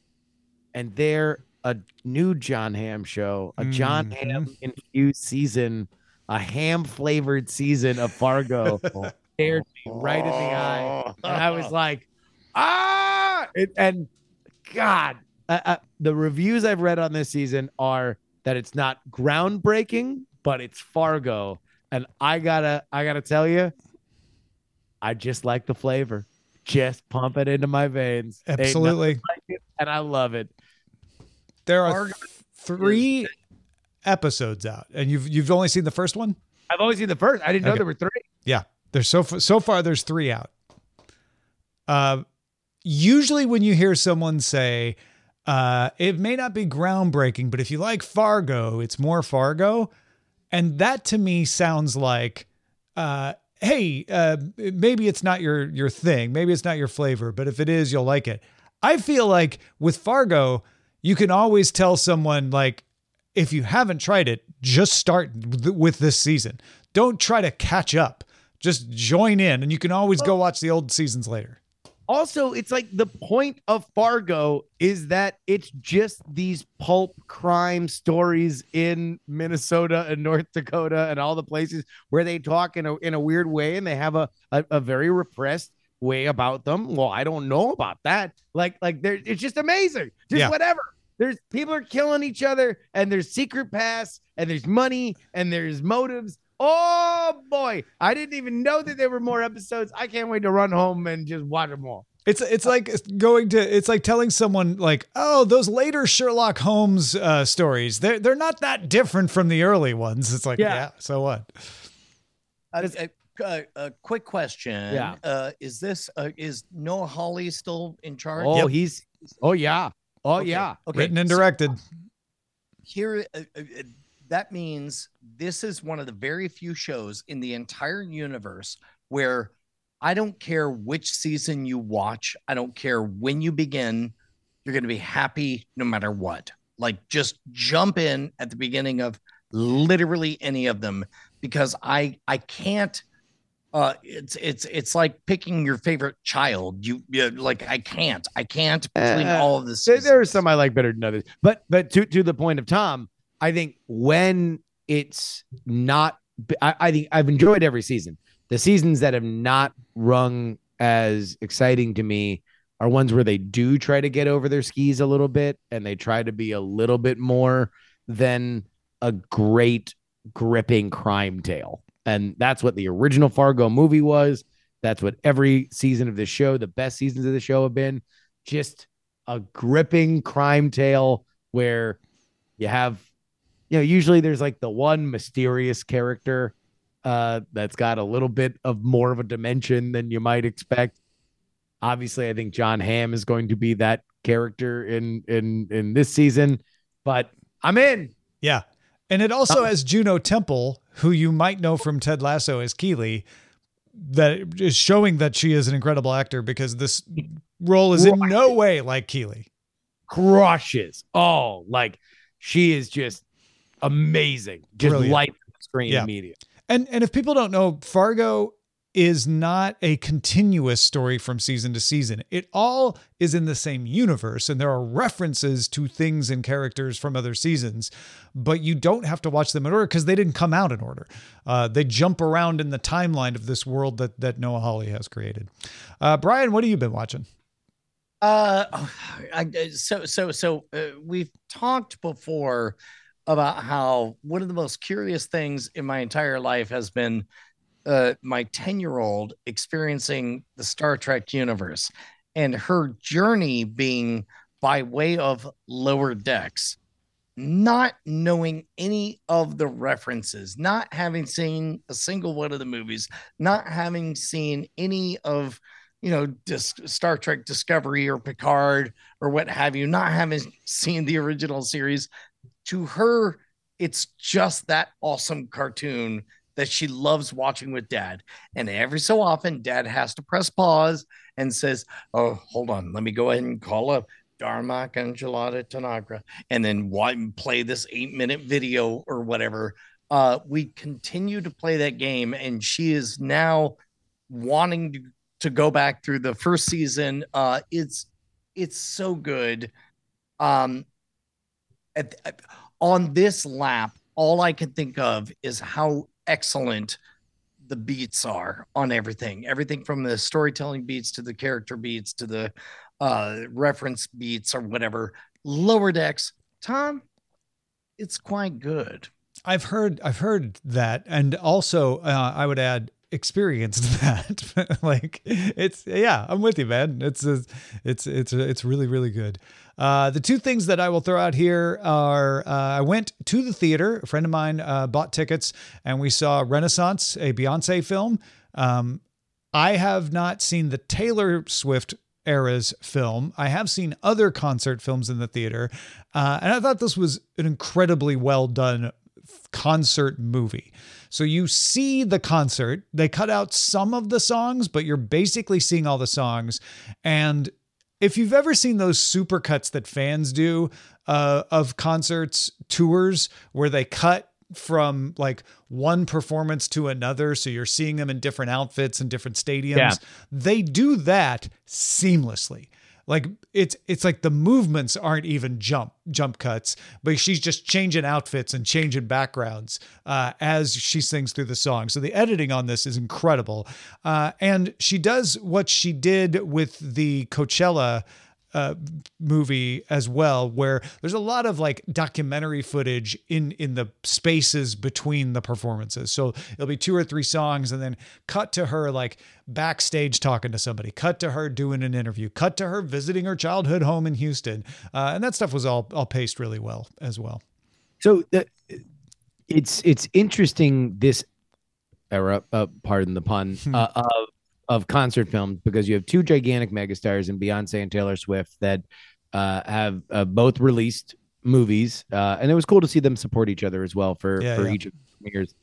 and there a new Jon Hamm show, a Jon Mhm. Hamm infused season, a ham flavored season of Fargo stared me right in the eye, and I was like, ah! It, and God, uh, uh, the reviews I've read on this season are that it's not groundbreaking, but it's Fargo, and I gotta, I gotta tell you, I just like the flavor. Just pump it into my veins. Absolutely. like it, and I love it. There are Fargo th- three episodes out, and you've you've only seen the first one. I've always seen the first. I didn't know Okay. there were three. Yeah, there's so f- so far. There's three out. Uh, usually, when you hear someone say, uh, "It may not be groundbreaking, but if you like Fargo, it's more Fargo," and that to me sounds like, uh, "Hey, uh, maybe it's not your your thing, maybe it's not your flavor, but if it is, you'll like it." I feel like with Fargo, you can always tell someone like, if you haven't tried it, just start with this season. Don't try to catch up. Just join in, and you can always go watch the old seasons later. Also, it's like the point of Fargo is that it's just these pulp crime stories in Minnesota and North Dakota and all the places where they talk in a in a weird way and they have a a, a very repressed way about them. Well, I don't know about that. Like like there it's just amazing. Just Yeah. whatever. There's people are killing each other and there's secret paths and there's money and there's motives. Oh boy, I didn't even know that there were more episodes. I can't wait to run home and just watch them all. It's it's like going to it's like telling someone like, oh, those later Sherlock Holmes uh, stories, they're they're not that different from the early ones. It's like, yeah, Yeah. so what? Uh, a, a, a quick question. Yeah. Uh, is this uh, is Noah Hawley still in charge? Oh, Yep. he's oh yeah. Oh Okay, yeah. Okay. Written and so directed. here, uh, uh, uh, that means this is one of the very few shows in the entire universe where I don't care which season you watch. I don't care when you begin. You're going to be happy no matter what. Like just jump in at the beginning of literally any of them because I I can't uh it's it's it's like picking your favorite child. You, you like I can't. I can't between Uh, all of the There, seasons. there are some I like better than others. But but to to the point of Tom, I think when it's not, I, I think I've enjoyed every season. The seasons that have not rung as exciting to me are ones where they do try to get over their skis a little bit and they try to be a little bit more than a great gripping crime tale. And that's what the original Fargo movie was. That's what every season of the show, the best seasons of the show have been just a gripping crime tale where you have, you know, usually there's like the one mysterious character uh, that's got a little bit of more of a dimension than you might expect. Obviously, I think Jon Hamm is going to be that character in in in this season, but I'm in. Yeah. And it also has Juno Temple, who you might know from Ted Lasso as Keeley, that is showing that she is an incredible actor because this role is in no way like Keeley. Crushes. Oh, like she is just amazing. Just Brilliant. light screen Yeah. media. And and if people don't know, Fargo is not a continuous story from season to season. It all is in the same universe and there are references to things and characters from other seasons, but you don't have to watch them in order because they didn't come out in order. Uh, they jump around in the timeline of this world that that Noah Hawley has created. Uh, Brian, what have you been watching? Uh, I, so so so uh, we've talked before about how one of the most curious things in my entire life has been uh, my 10 year old experiencing the Star Trek universe and her journey being by way of lower decks, not knowing any of the references, not having seen a single one of the movies, not having seen any of you know, Dis- Star Trek Discovery or Picard or what have you, not having seen the original series, to her, it's just that awesome cartoon that she loves watching with dad. And every so often, dad has to press pause and says, Oh, hold on, let me go ahead and call up Darmok and Jalad at Tanagra and then why play this eight minute video or whatever. Uh, we continue to play that game, and she is now wanting to to go back through the first season. Uh, it's it's so good. Um, at, at- on this lap, all I can think of is how excellent the beats are on everything. Everything from the storytelling beats to the character beats to the uh, reference beats or whatever. Lower decks, Tom, it's quite good. I've heard I've heard that, and also uh, I would add experienced that. like it's yeah, I'm with you, man. It's it's it's it's really really good. Uh, the two things that I will throw out here are uh, I went to the theater. A friend of mine uh, bought tickets, and we saw Renaissance, a Beyonce film. Um, I have not seen the Taylor Swift era's film. I have seen other concert films in the theater, uh, and I thought this was an incredibly well done concert movie. So you see the concert, they cut out some of the songs, but you're basically seeing all the songs. And if you've ever seen those supercuts that fans do uh, of concerts tours where they cut from like one performance to another so you're seeing them in different outfits and different stadiums Yeah. they do that seamlessly like it's it's like the movements aren't even jump jump cuts but she's just changing outfits and changing backgrounds uh, as she sings through the song. So the editing on this is incredible. Uh, and she does what she did with the coachella uh, movie as well, where there's a lot of like documentary footage in in the spaces between the performances. So it'll be two or three songs, and then cut to her like backstage talking to somebody, cut to her doing an interview, cut to her visiting her childhood home in Houston, uh, and that stuff was all all paced really well as well. So the, it's it's interesting this era, uh, pardon the pun, Hmm. uh, of of concert films because you have two gigantic megastars in Beyonce and Taylor Swift that uh, have uh, both released movies, uh, and it was cool to see them support each other as well for Yeah, for yeah. each of the years.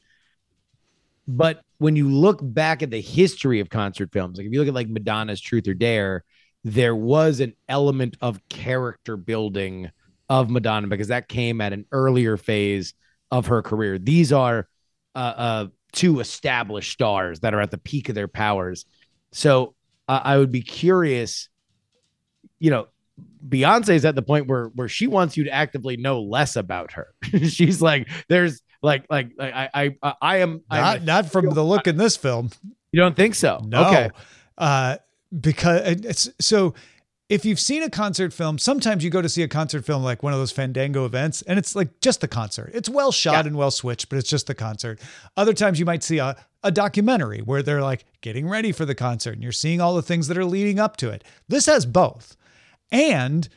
But when you look back at the history of concert films, like if you look at like Madonna's Truth or Dare, there was an element of character building of Madonna because that came at an earlier phase of her career. These are uh, uh, two established stars that are at the peak of their powers. So uh, I would be curious, you know, Beyonce's at the point where where she wants you to actively know less about her. She's like, there's like like like I I I am not I'm, not from the look in this film. you don't think so? No. Okay. Uh, because it's so if you've seen a concert film, sometimes you go to see a concert film like one of those Fandango events, and it's like just the concert. It's well shot Yeah. and well switched, but it's just the concert. Other times you might see a, a documentary where they're like getting ready for the concert and you're seeing all the things that are leading up to it. This has both. And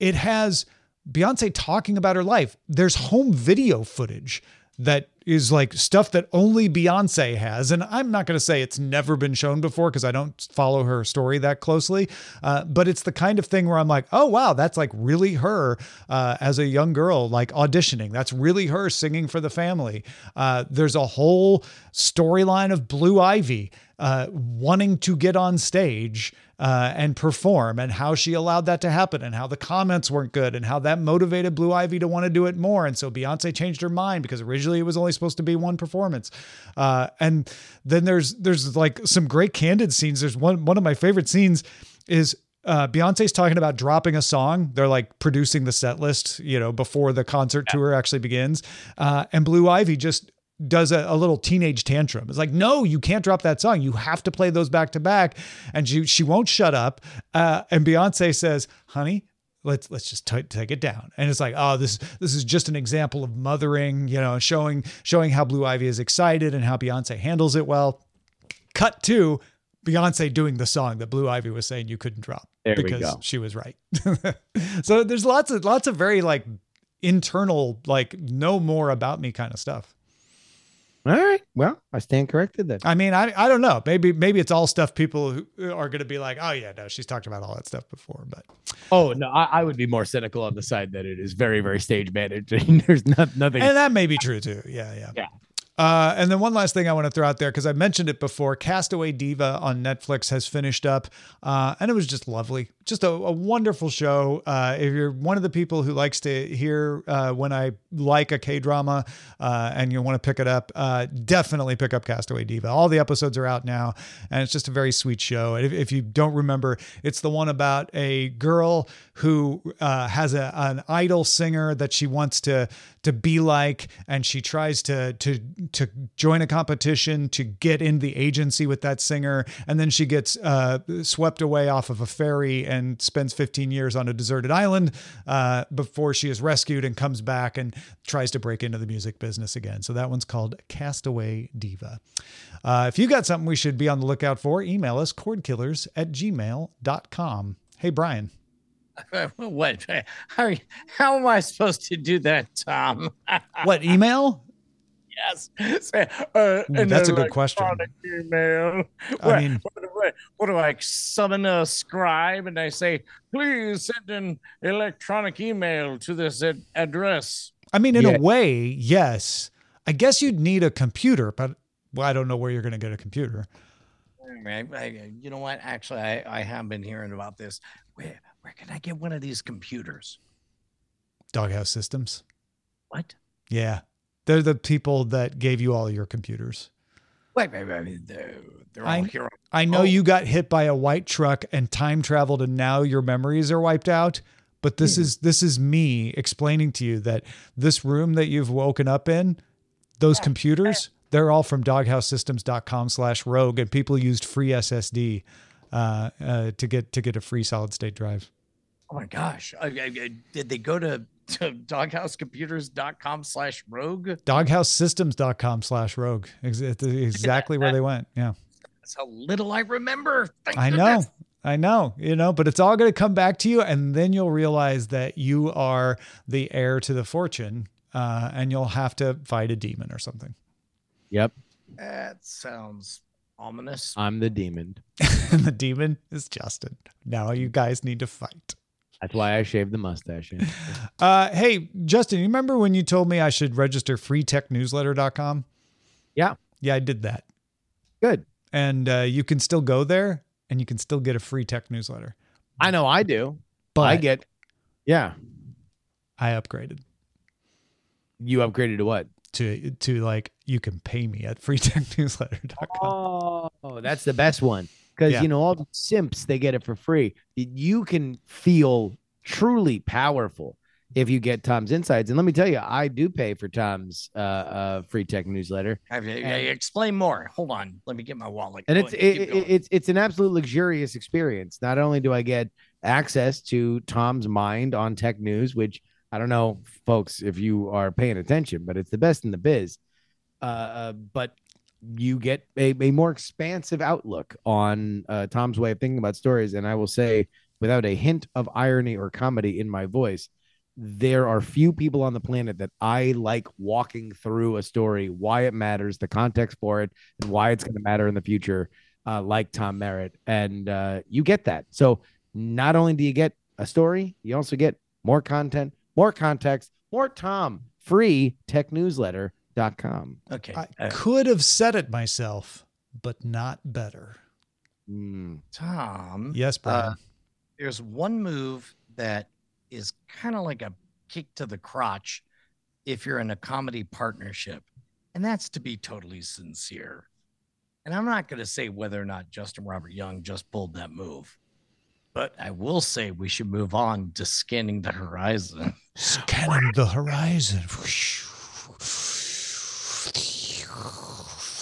it has Beyonce talking about her life. There's home video footage that is like stuff that only Beyonce has. And I'm not going to say it's never been shown before because I don't follow her story that closely. Uh, but it's the kind of thing where I'm like, oh, wow, that's like really her uh, as a young girl, like auditioning. That's really her singing for the family. Uh, there's a whole storyline of Blue Ivy uh, wanting to get on stage uh, and perform, and how she allowed that to happen, and how the comments weren't good, and how that motivated Blue Ivy to want to do it more. And so Beyonce changed her mind because originally it was only supposed to be one performance. Uh, and then there's there's like some great candid scenes. There's one one of my favorite scenes is uh, Beyonce's talking about dropping a song. They're like producing the set list, you know, before the concert tour actually begins. Uh, and Blue Ivy just does a, a little teenage tantrum. It's like, no, you can't drop that song. You have to play those back to back. And she she won't shut up. Uh, and Beyonce says, honey, let's let's just t- take it down and it's like oh this this is just an example of mothering you know showing showing how blue ivy is excited and how beyonce handles it well cut to beyonce doing the song that blue ivy was saying you couldn't drop There because she was right so there's lots of lots of very like internal like no more about me kind of stuff All right. Well, I stand corrected then. i mean i i don't know maybe maybe it's all stuff people who are going to be like oh yeah no she's talked about all that stuff before but Oh no, I, I would be more cynical on the side that it is very, very stage managed. There's not, nothing. And that may be true too. Yeah, yeah. Yeah. Uh, and then one last thing I want to throw out there because I mentioned it before. Castaway Diva on Netflix has finished up, uh, and it was just lovely, just a, a wonderful show. Uh, if you're one of the people who likes to hear uh, when I like a K drama uh, and you want to pick it up, uh, definitely pick up Castaway Diva. All the episodes are out now, and it's just a very sweet show. If, if you don't remember, it's the one about a girl who uh, has a, an idol singer that she wants to to be like, and she tries to to to join a competition to get in the agency with that singer, and then she gets uh, swept away off of a ferry and spends 15 years on a deserted island uh, before she is rescued and comes back and tries to break into the music business again. So that one's called Castaway Diva. Uh, if you got something we should be on the lookout for, email us cordkillers at gmail.com. Hey, Brian. what? How, how am I supposed to do that, Tom? What email? Yes. Uh, an that's a good question. electronic Email. I What- mean- what, do I- what do I summon a scribe and I say, please send an electronic email to this ad- address? I mean, in Yeah. a way, yes. I guess you'd need a computer, but well, I don't know where you're going to get a computer. I, I, you know what? Actually, I, I have been hearing about this. Where where can I get one of these computers? Doghouse Systems. What? Yeah. They're the people that gave you all your computers. Wait, wait, wait. They're, they're all I- here. I know Oh. you got hit by a white truck and time traveled and now your memories are wiped out, but this is this is me explaining to you that this room that you've woken up in, those computers, they're all from doghousesystems.com slash rogue and people used free SSD uh, uh, to get to get a free solid state drive. Oh my gosh. I, I, did they go to doghousecomputers.com slash rogue? doghousesystems.com slash rogue. Exactly where they went. Yeah. That's how little I remember. Thank I know. I know, you know, but it's all going to come back to you. And then you'll realize that you are the heir to the fortune uh, and you'll have to fight a demon or something. Yep. That sounds ominous. I'm the demon. and the demon is Justin. Now you guys need to fight. That's why I shaved the mustache. Yeah. Uh, hey, Justin, you remember when you told me I should register freetechnewsletter.com? Yeah. Yeah, I did that. Good. And uh, you can still go there and you can still get a free tech newsletter. I know I do. But I get. Yeah. I upgraded. You upgraded to what? to to like you can pay me at freetechnewsletter.com. Oh, that's the best one. Because Yeah. you know all the simps they get it for free. You can feel truly powerful if you get Tom's insights. And let me tell you, I do pay for Tom's uh, uh, free tech newsletter. Have you- And- explain more. Hold on. Let me get my wallet. and it's going. it, Keep it- going. it's it's an absolute luxurious experience. Not only do I get access to Tom's mind on tech news, which I don't know, folks, if you are paying attention, but it's the best in the biz. Uh, uh, but you get a, a more expansive outlook on uh, Tom's way of thinking about stories. And I will say, without a hint of irony or comedy in my voice, there are few people on the planet that I like walking through a story, why it matters, the context for it, and why it's going to matter in the future, uh, like Tom Merritt. And uh, you get that. So not only do you get a story, you also get more content, more context, more Tom. Free technewsletter.com. okay. I uh, could have said it myself, but not better. Mm. Tom, Yes, Brian. there's one move that is kind of like a kick to the crotch if you're in a comedy partnership, and that's to be totally sincere. And I'm not going to say whether or not Justin Robert Young just pulled that move, but I will say we should move on to scanning the horizon. Scanning the horizon.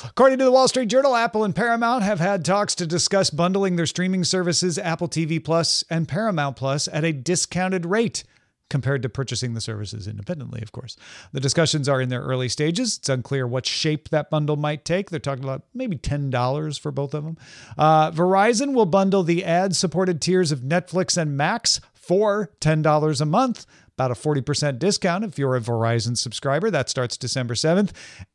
According to the Wall Street Journal, Apple and Paramount have had talks to discuss bundling their streaming services, Apple TV Plus and Paramount Plus, at a discounted rate compared to purchasing the services independently, of course. The discussions are in their early stages. It's unclear what shape that bundle might take. They're talking about maybe $10 for both of them. Uh, Verizon will bundle the ad supported tiers of Netflix and Max for $10 a month, about a 40% discount if you're a Verizon subscriber. That starts December 7th.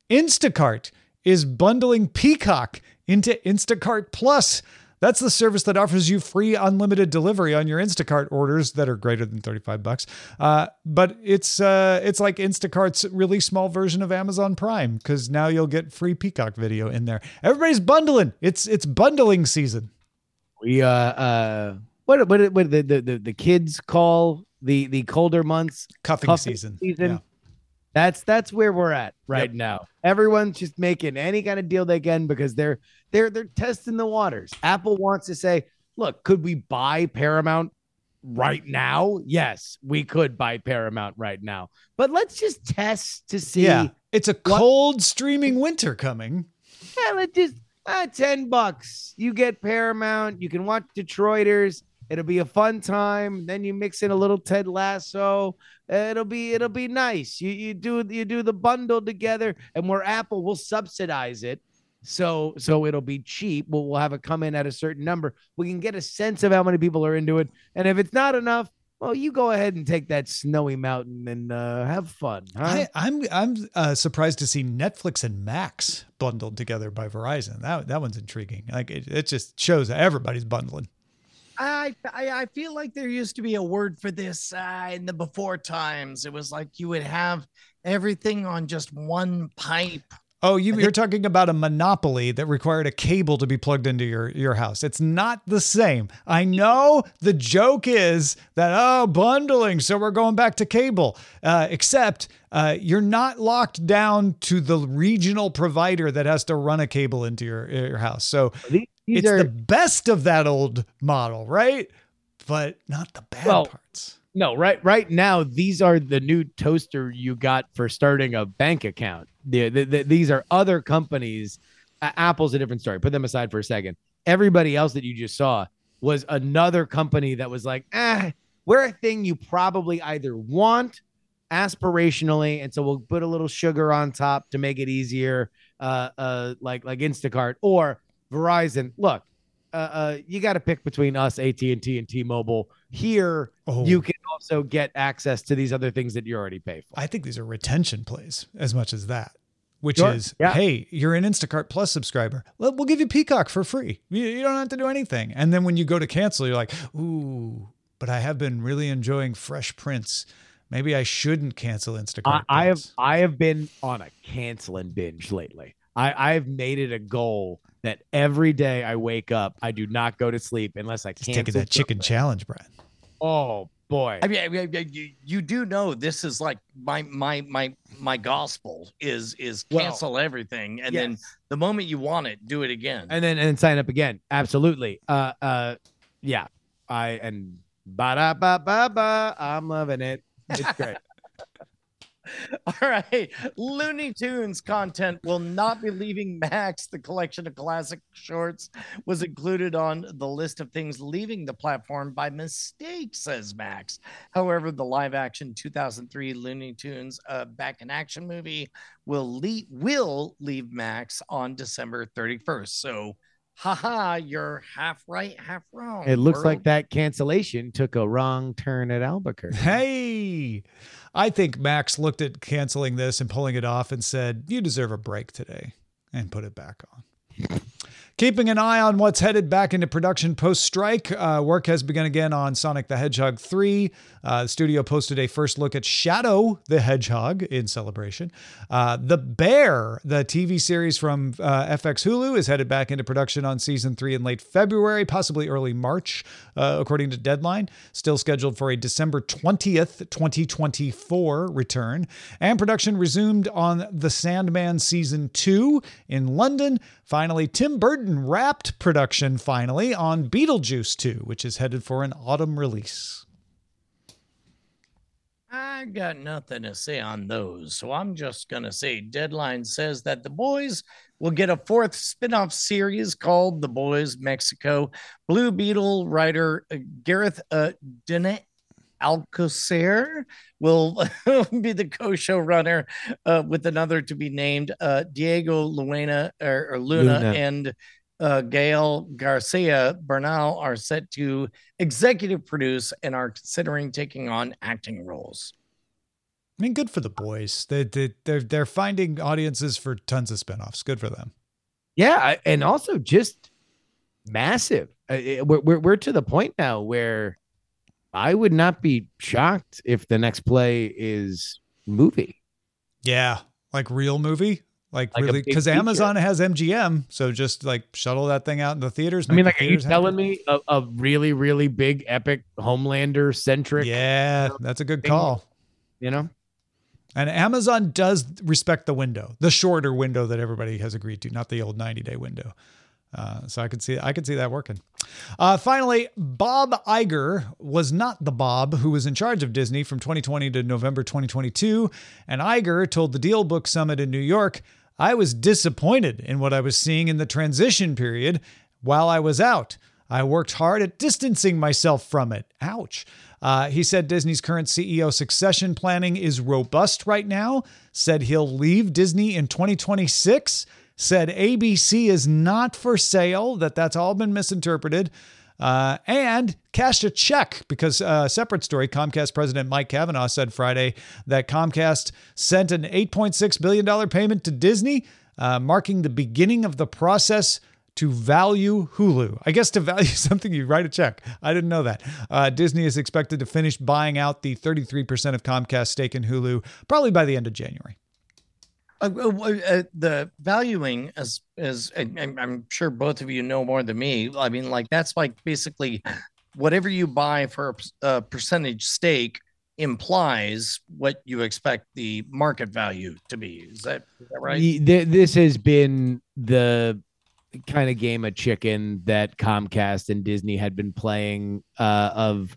Instacart is bundling Peacock into Instacart Plus. That's the service that offers you free unlimited delivery on your Instacart orders that are greater than 35 bucks. Uh, but it's uh, it's like Instacart's really small version of Amazon Prime because now you'll get free Peacock video in there. Everybody's bundling. It's it's bundling season. We uh uh what what what the the, the, kids call the the colder months Cuffing, cuffing season. season. Yeah. That's that's where we're at right Yep. now. Everyone's just making any kind of deal they can because they're they're they're testing the waters. Apple wants to say, look, could we buy Paramount right now? Yes, we could buy Paramount right now. But let's just test to see. Yeah. It's a cold streaming winter coming. Yeah, let's just ah, 10 bucks. You get Paramount. You can watch Detroiters. It'll be a fun time. Then you mix in a little Ted Lasso. It'll be it'll be nice. You you do you do the bundle together, and where Apple will subsidize it. So so it'll be cheap. We'll, we'll have it come in at a certain number. We can get a sense of how many people are into it. And if it's not enough, well, you go ahead and take that snowy mountain and uh, have fun. Huh? I, I'm I'm uh, surprised to see Netflix and Max bundled together by Verizon. That that one's intriguing. Like it, it just shows everybody's bundling. I, I I feel like there used to be a word for this uh, in the before times. It was like you would have everything on just one pipe. Oh, you, you're talking about a monopoly that required a cable to be plugged into your, your house. It's not the same. I know the joke is that, oh, bundling, so we're going back to cable. Uh, except uh, you're not locked down to the regional provider that has to run a cable into your, your house. So These, it's are the best of that old model, right? But not the bad Well, parts. No, right right now these are the new toaster you got for starting a bank account. The, the, the- these are other companies. A- Apple's a different story. Put them aside for a second. Everybody else that you just saw was another company that was like, ah, we're a thing you probably either want aspirationally, and so we'll put a little sugar on top to make it easier, uh, uh, like like Instacart or Verizon. Look, uh, uh, you got to pick between us, AT and T, and T-Mobile. Here, Oh, you can also get access to these other things that you already pay for. I think these are retention plays as much as that, which Sure, is, yeah. hey, you're an Instacart Plus subscriber. Well, give you Peacock for free. You, don't have to do anything. And then when you go to cancel, you're like, ooh, but I have been really enjoying Fresh Prince. Maybe I shouldn't cancel I, Instacart. I have I have been on a canceling binge lately. I I've made it a goal that every day I wake up, I do not go to sleep unless I Just cancel. taking that chicken something. challenge, Brian. Oh boy. I mean, I mean, you, you do know this is like my my my my gospel is is Well, cancel everything, and then the moment you want it, do it again. and then and sign up again. Absolutely. Uh uh yeah. I and ba da ba ba ba. I'm loving it. It's great. All right. Looney Tunes content will not be leaving Max. The collection of classic shorts was included on the list of things leaving the platform by mistake, says Max. However, the live action 2003 Looney Tunes uh, back in action movie will, le- will leave Max on December 31st. So, haha, you're half right, half wrong. it looks like that cancellation took a wrong turn at Albuquerque. Hey, I think Max looked at canceling this and pulling it off and said, You deserve a break today, and put it back on. Keeping an eye on what's headed back into production post strike, uh, work has begun again on Sonic the Hedgehog 3. Uh, the studio posted a first look at Shadow the Hedgehog in celebration. Uh, the Bear, the TV series from uh, FX Hulu, is headed back into production on season 3 in late February, possibly early March, uh, according to Deadline. Still scheduled for a December 20th, 2024 return. And production resumed on The Sandman season 2 in London. Finally, Tim Burton wrapped production finally on Beetlejuice 2, which is headed for an autumn release. I got nothing to say on those. So I'm just going to say Deadline says that the boys will get a fourth spin off series called The Boys Mexico. Blue Beetle writer uh, Gareth uh, Dene Alcocer will be the co showrunner uh, with another to be named uh, Diego Luena or, or Luna, Luna. and uh, Gael Garcia Bernal are set to executive produce and are considering taking on acting roles. I mean, good for the boys. They, they, they're, they're finding audiences for tons of spinoffs. Good for them. Yeah, and also just massive. Uh, We're, we're we're to the point now where I would not be shocked if the next play is movie. Yeah. Like real movie. Like, Like really, because. Amazon has MGM. So just like shuttle that thing out in the theaters. I mean, like, are you telling happy. me a, a really really big epic Homelander centric? Yeah, that's a good thing. call. you know. And Amazon does respect the window, the shorter window that everybody has agreed to, not the old 90 day window. Uh, so I could see I could see that working. Uh, finally, Bob Iger was not the Bob who was in charge of Disney from 2020 to November 2022, and Iger told the DealBook Summit in New York, "I was disappointed in what I was seeing in the transition period while I was out. I worked hard at distancing myself from it. Ouch." Uh, he said Disney's current CEO succession planning is robust right now. Said he'll leave Disney in 2026 said ABC is not for sale, that that's all been misinterpreted, uh, and cashed a check because uh, separate story. Comcast president Mike Cavanagh said Friday that Comcast sent an $8.6 billion payment to Disney, uh, marking the beginning of the process to value Hulu. I guess to value something, you write a check. I didn't know that. Uh, Disney is expected to finish buying out the 33% of Comcast stake in Hulu probably by the end of January. Uh, uh, uh, the valuing as as I'm, sure both of you know more than me. I mean, like that's like basically whatever you buy for a percentage stake implies what you expect the market value to be. Is that, is that right? This has been the kind of game of chicken that Comcast and Disney had been playing uh, of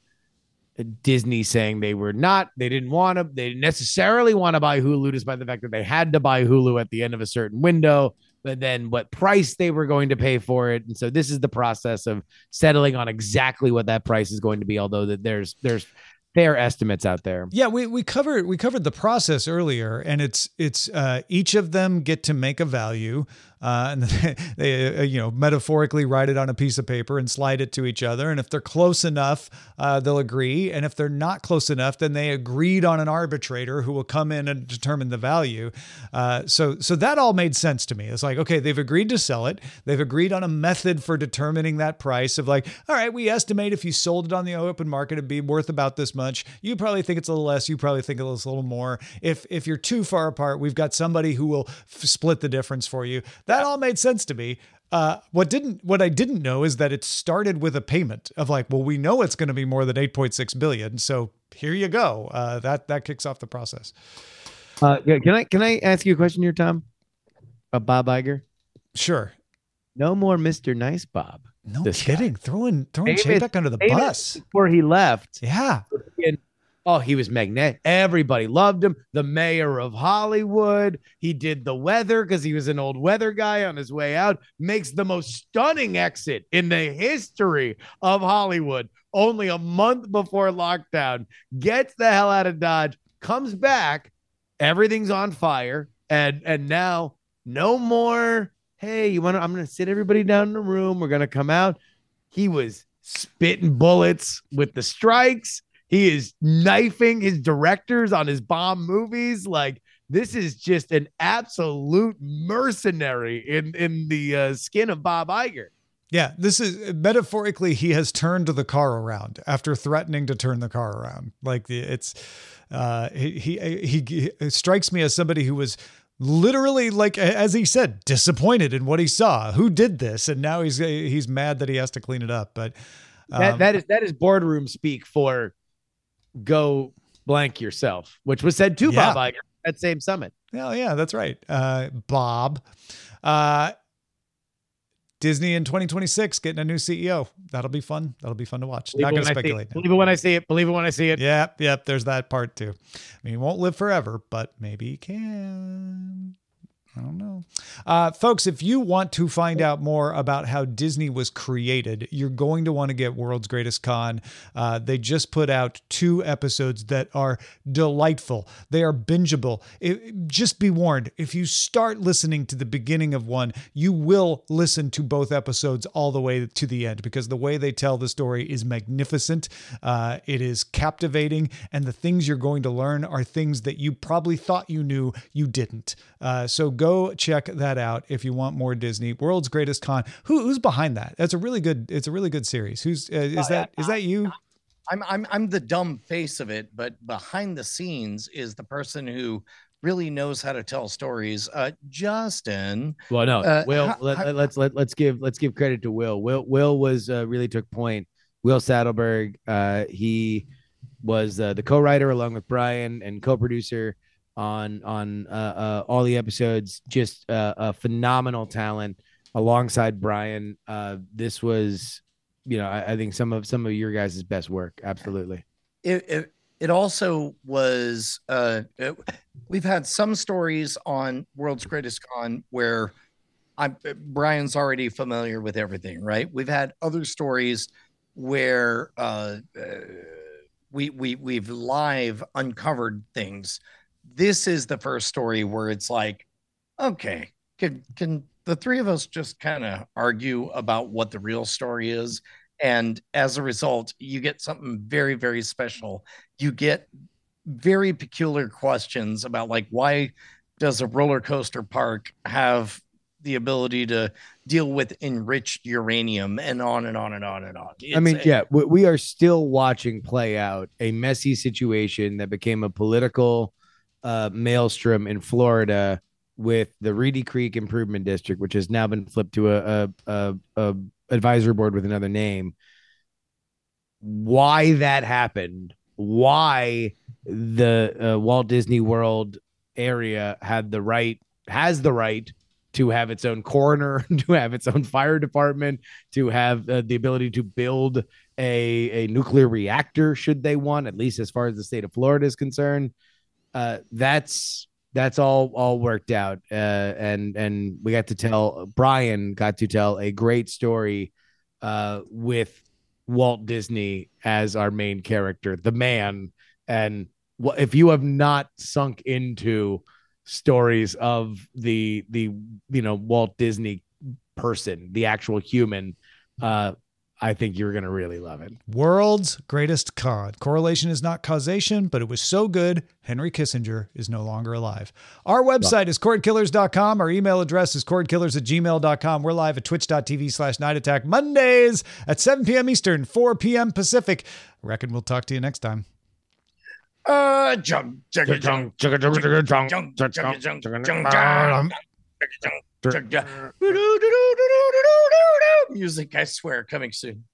Disney saying they were not, they didn't want to, they didn't necessarily want to buy Hulu despite the fact that they had to buy Hulu at the end of a certain window, but then what price they were going to pay for it. And so this is the process of settling on exactly what that price is going to be, although that there's, there's, fair estimates out there. Yeah, we we covered we covered the process earlier, and it's it's uh, each of them get to make a value, uh, and they, they uh, you know metaphorically write it on a piece of paper and slide it to each other, and if they're close enough, uh, they'll agree, and if they're not close enough, then they agreed on an arbitrator who will come in and determine the value. Uh, so so that all made sense to me. It's like okay, they've agreed to sell it, they've agreed on a method for determining that price of like, all right, we estimate if you sold it on the open market, it'd be worth about this much. You probably think it's a little less. You probably think it's a little more. If if you're too far apart, we've got somebody who will f- split the difference for you. That all made sense to me. Uh, what didn't what I didn't know is that it started with a payment of like, well, we know it's going to be more than 8.6 billion, so here you go. Uh, that that kicks off the process. Uh, can I can I ask you a question here, Tom? About Bob Iger? Sure. No more Mr. Nice Bob. No This guy. kidding. Throwing throwing Chapek under the bus. Before he left, Yeah. Oh, he was magnetic. Everybody loved him. The mayor of Hollywood. He did the weather because he was an old weather guy on his way out. Makes the most stunning exit in the history of Hollywood. Only a month before lockdown. Gets the hell out of Dodge. Comes back. Everything's on fire. And and now no more. Hey, you want to? I'm gonna sit everybody down in the room. We're gonna come out. He was spitting bullets with the strikes. He is knifing his directors on his bomb movies. Like this is just an absolute mercenary in in the uh, skin of Bob Iger. Yeah, this is metaphorically he has turned the car around after threatening to turn the car around. Like the it's uh he he he, he strikes me as somebody who was literally like as he said disappointed in what he saw. Who did this? And now he's he's mad that he has to clean it up, but That um, that is that is boardroom speak for go blank yourself, which was said to Yeah. Bob Iger at same summit. Oh yeah, that's right. Uh, Bob. Uh, Disney in 2026 getting a new CEO. That'll be fun. That'll be fun to watch. Believe Not going to when I see it. speculate. Believe it when I see it. Believe it when I see it. Yep, yep. There's that part too. I mean, he won't live forever, but maybe he can. I don't know. Uh, folks, if you want to find out more about how Disney was created, you're going to want to get World's Greatest Con. Uh, they just put out two episodes that are delightful. They are bingeable. It- just be warned if you start listening to the beginning of one, you will listen to both episodes all the way to the end because the way they tell the story is magnificent. Uh, it is captivating, and the things you're going to learn are things that you probably thought you knew you didn't. Uh, so go check that out if you want more Disney. World's Greatest Con. Who, who's behind that? That's a really good. It's a really good series. Who's uh, is that? Is that you? I'm I'm I'm the dumb face of it, but behind the scenes is the person who really knows how to tell stories. Uh, Justin, Well, no, Uh, Will. how- let, how- let, let's let, let's give let's give credit to Will. Will Will was uh, really took point. Will Saddleberg. Uh, he was uh, the co-writer along with Brian and co-producer on on uh, uh, all the episodes. Just uh, a phenomenal talent alongside Brian. Uh, this was, you know, I, I think some of some of your guys' best work. Absolutely. it it, it also was. Uh, it- we've had some stories on World's Greatest Con where I'm Brian's already familiar with everything, right? We've had other stories where uh, uh, we we we've live uncovered things. This is the first story where it's like, okay, can can the three of us just kind of argue about what the real story is? And as a result, you get something very, very special. You get very peculiar questions about like why does a roller coaster park have the ability to deal with enriched uranium and on and on and on and on. I mean, It's- yeah, we, we are still watching play out a messy situation that became a political uh, maelstrom in Florida with the Reedy Creek Improvement District, which has now been flipped to a, a, a, a advisory board with another name. Why that happened? Why the uh, Walt Disney World area had the right has the right to have its own coroner, to have its own fire department, to have uh, the ability to build a, a nuclear reactor should they want, at least as far as the state of Florida is concerned. Uh, that's that's all all worked out, uh, and and we got to tell Brian got to tell a great story uh, with Walt Disney as our main character, the man. And if you have not sunk into stories of the the you know Walt Disney person, the actual human, uh, I think you're gonna really love it. World's greatest con. Correlation is not causation, but it was so good, Henry Kissinger is no longer alive. Our website is cordkillers.com. Our email address is cordkillers at gmail.com. We're live at twitch.tv slash night attack Mondays at 7 p.m. Eastern, 4 p.m. Pacific. I reckon we'll talk to you next time. uh junk junk junk junk junk junk junk junk junk junk junk junk music, I swear, coming soon.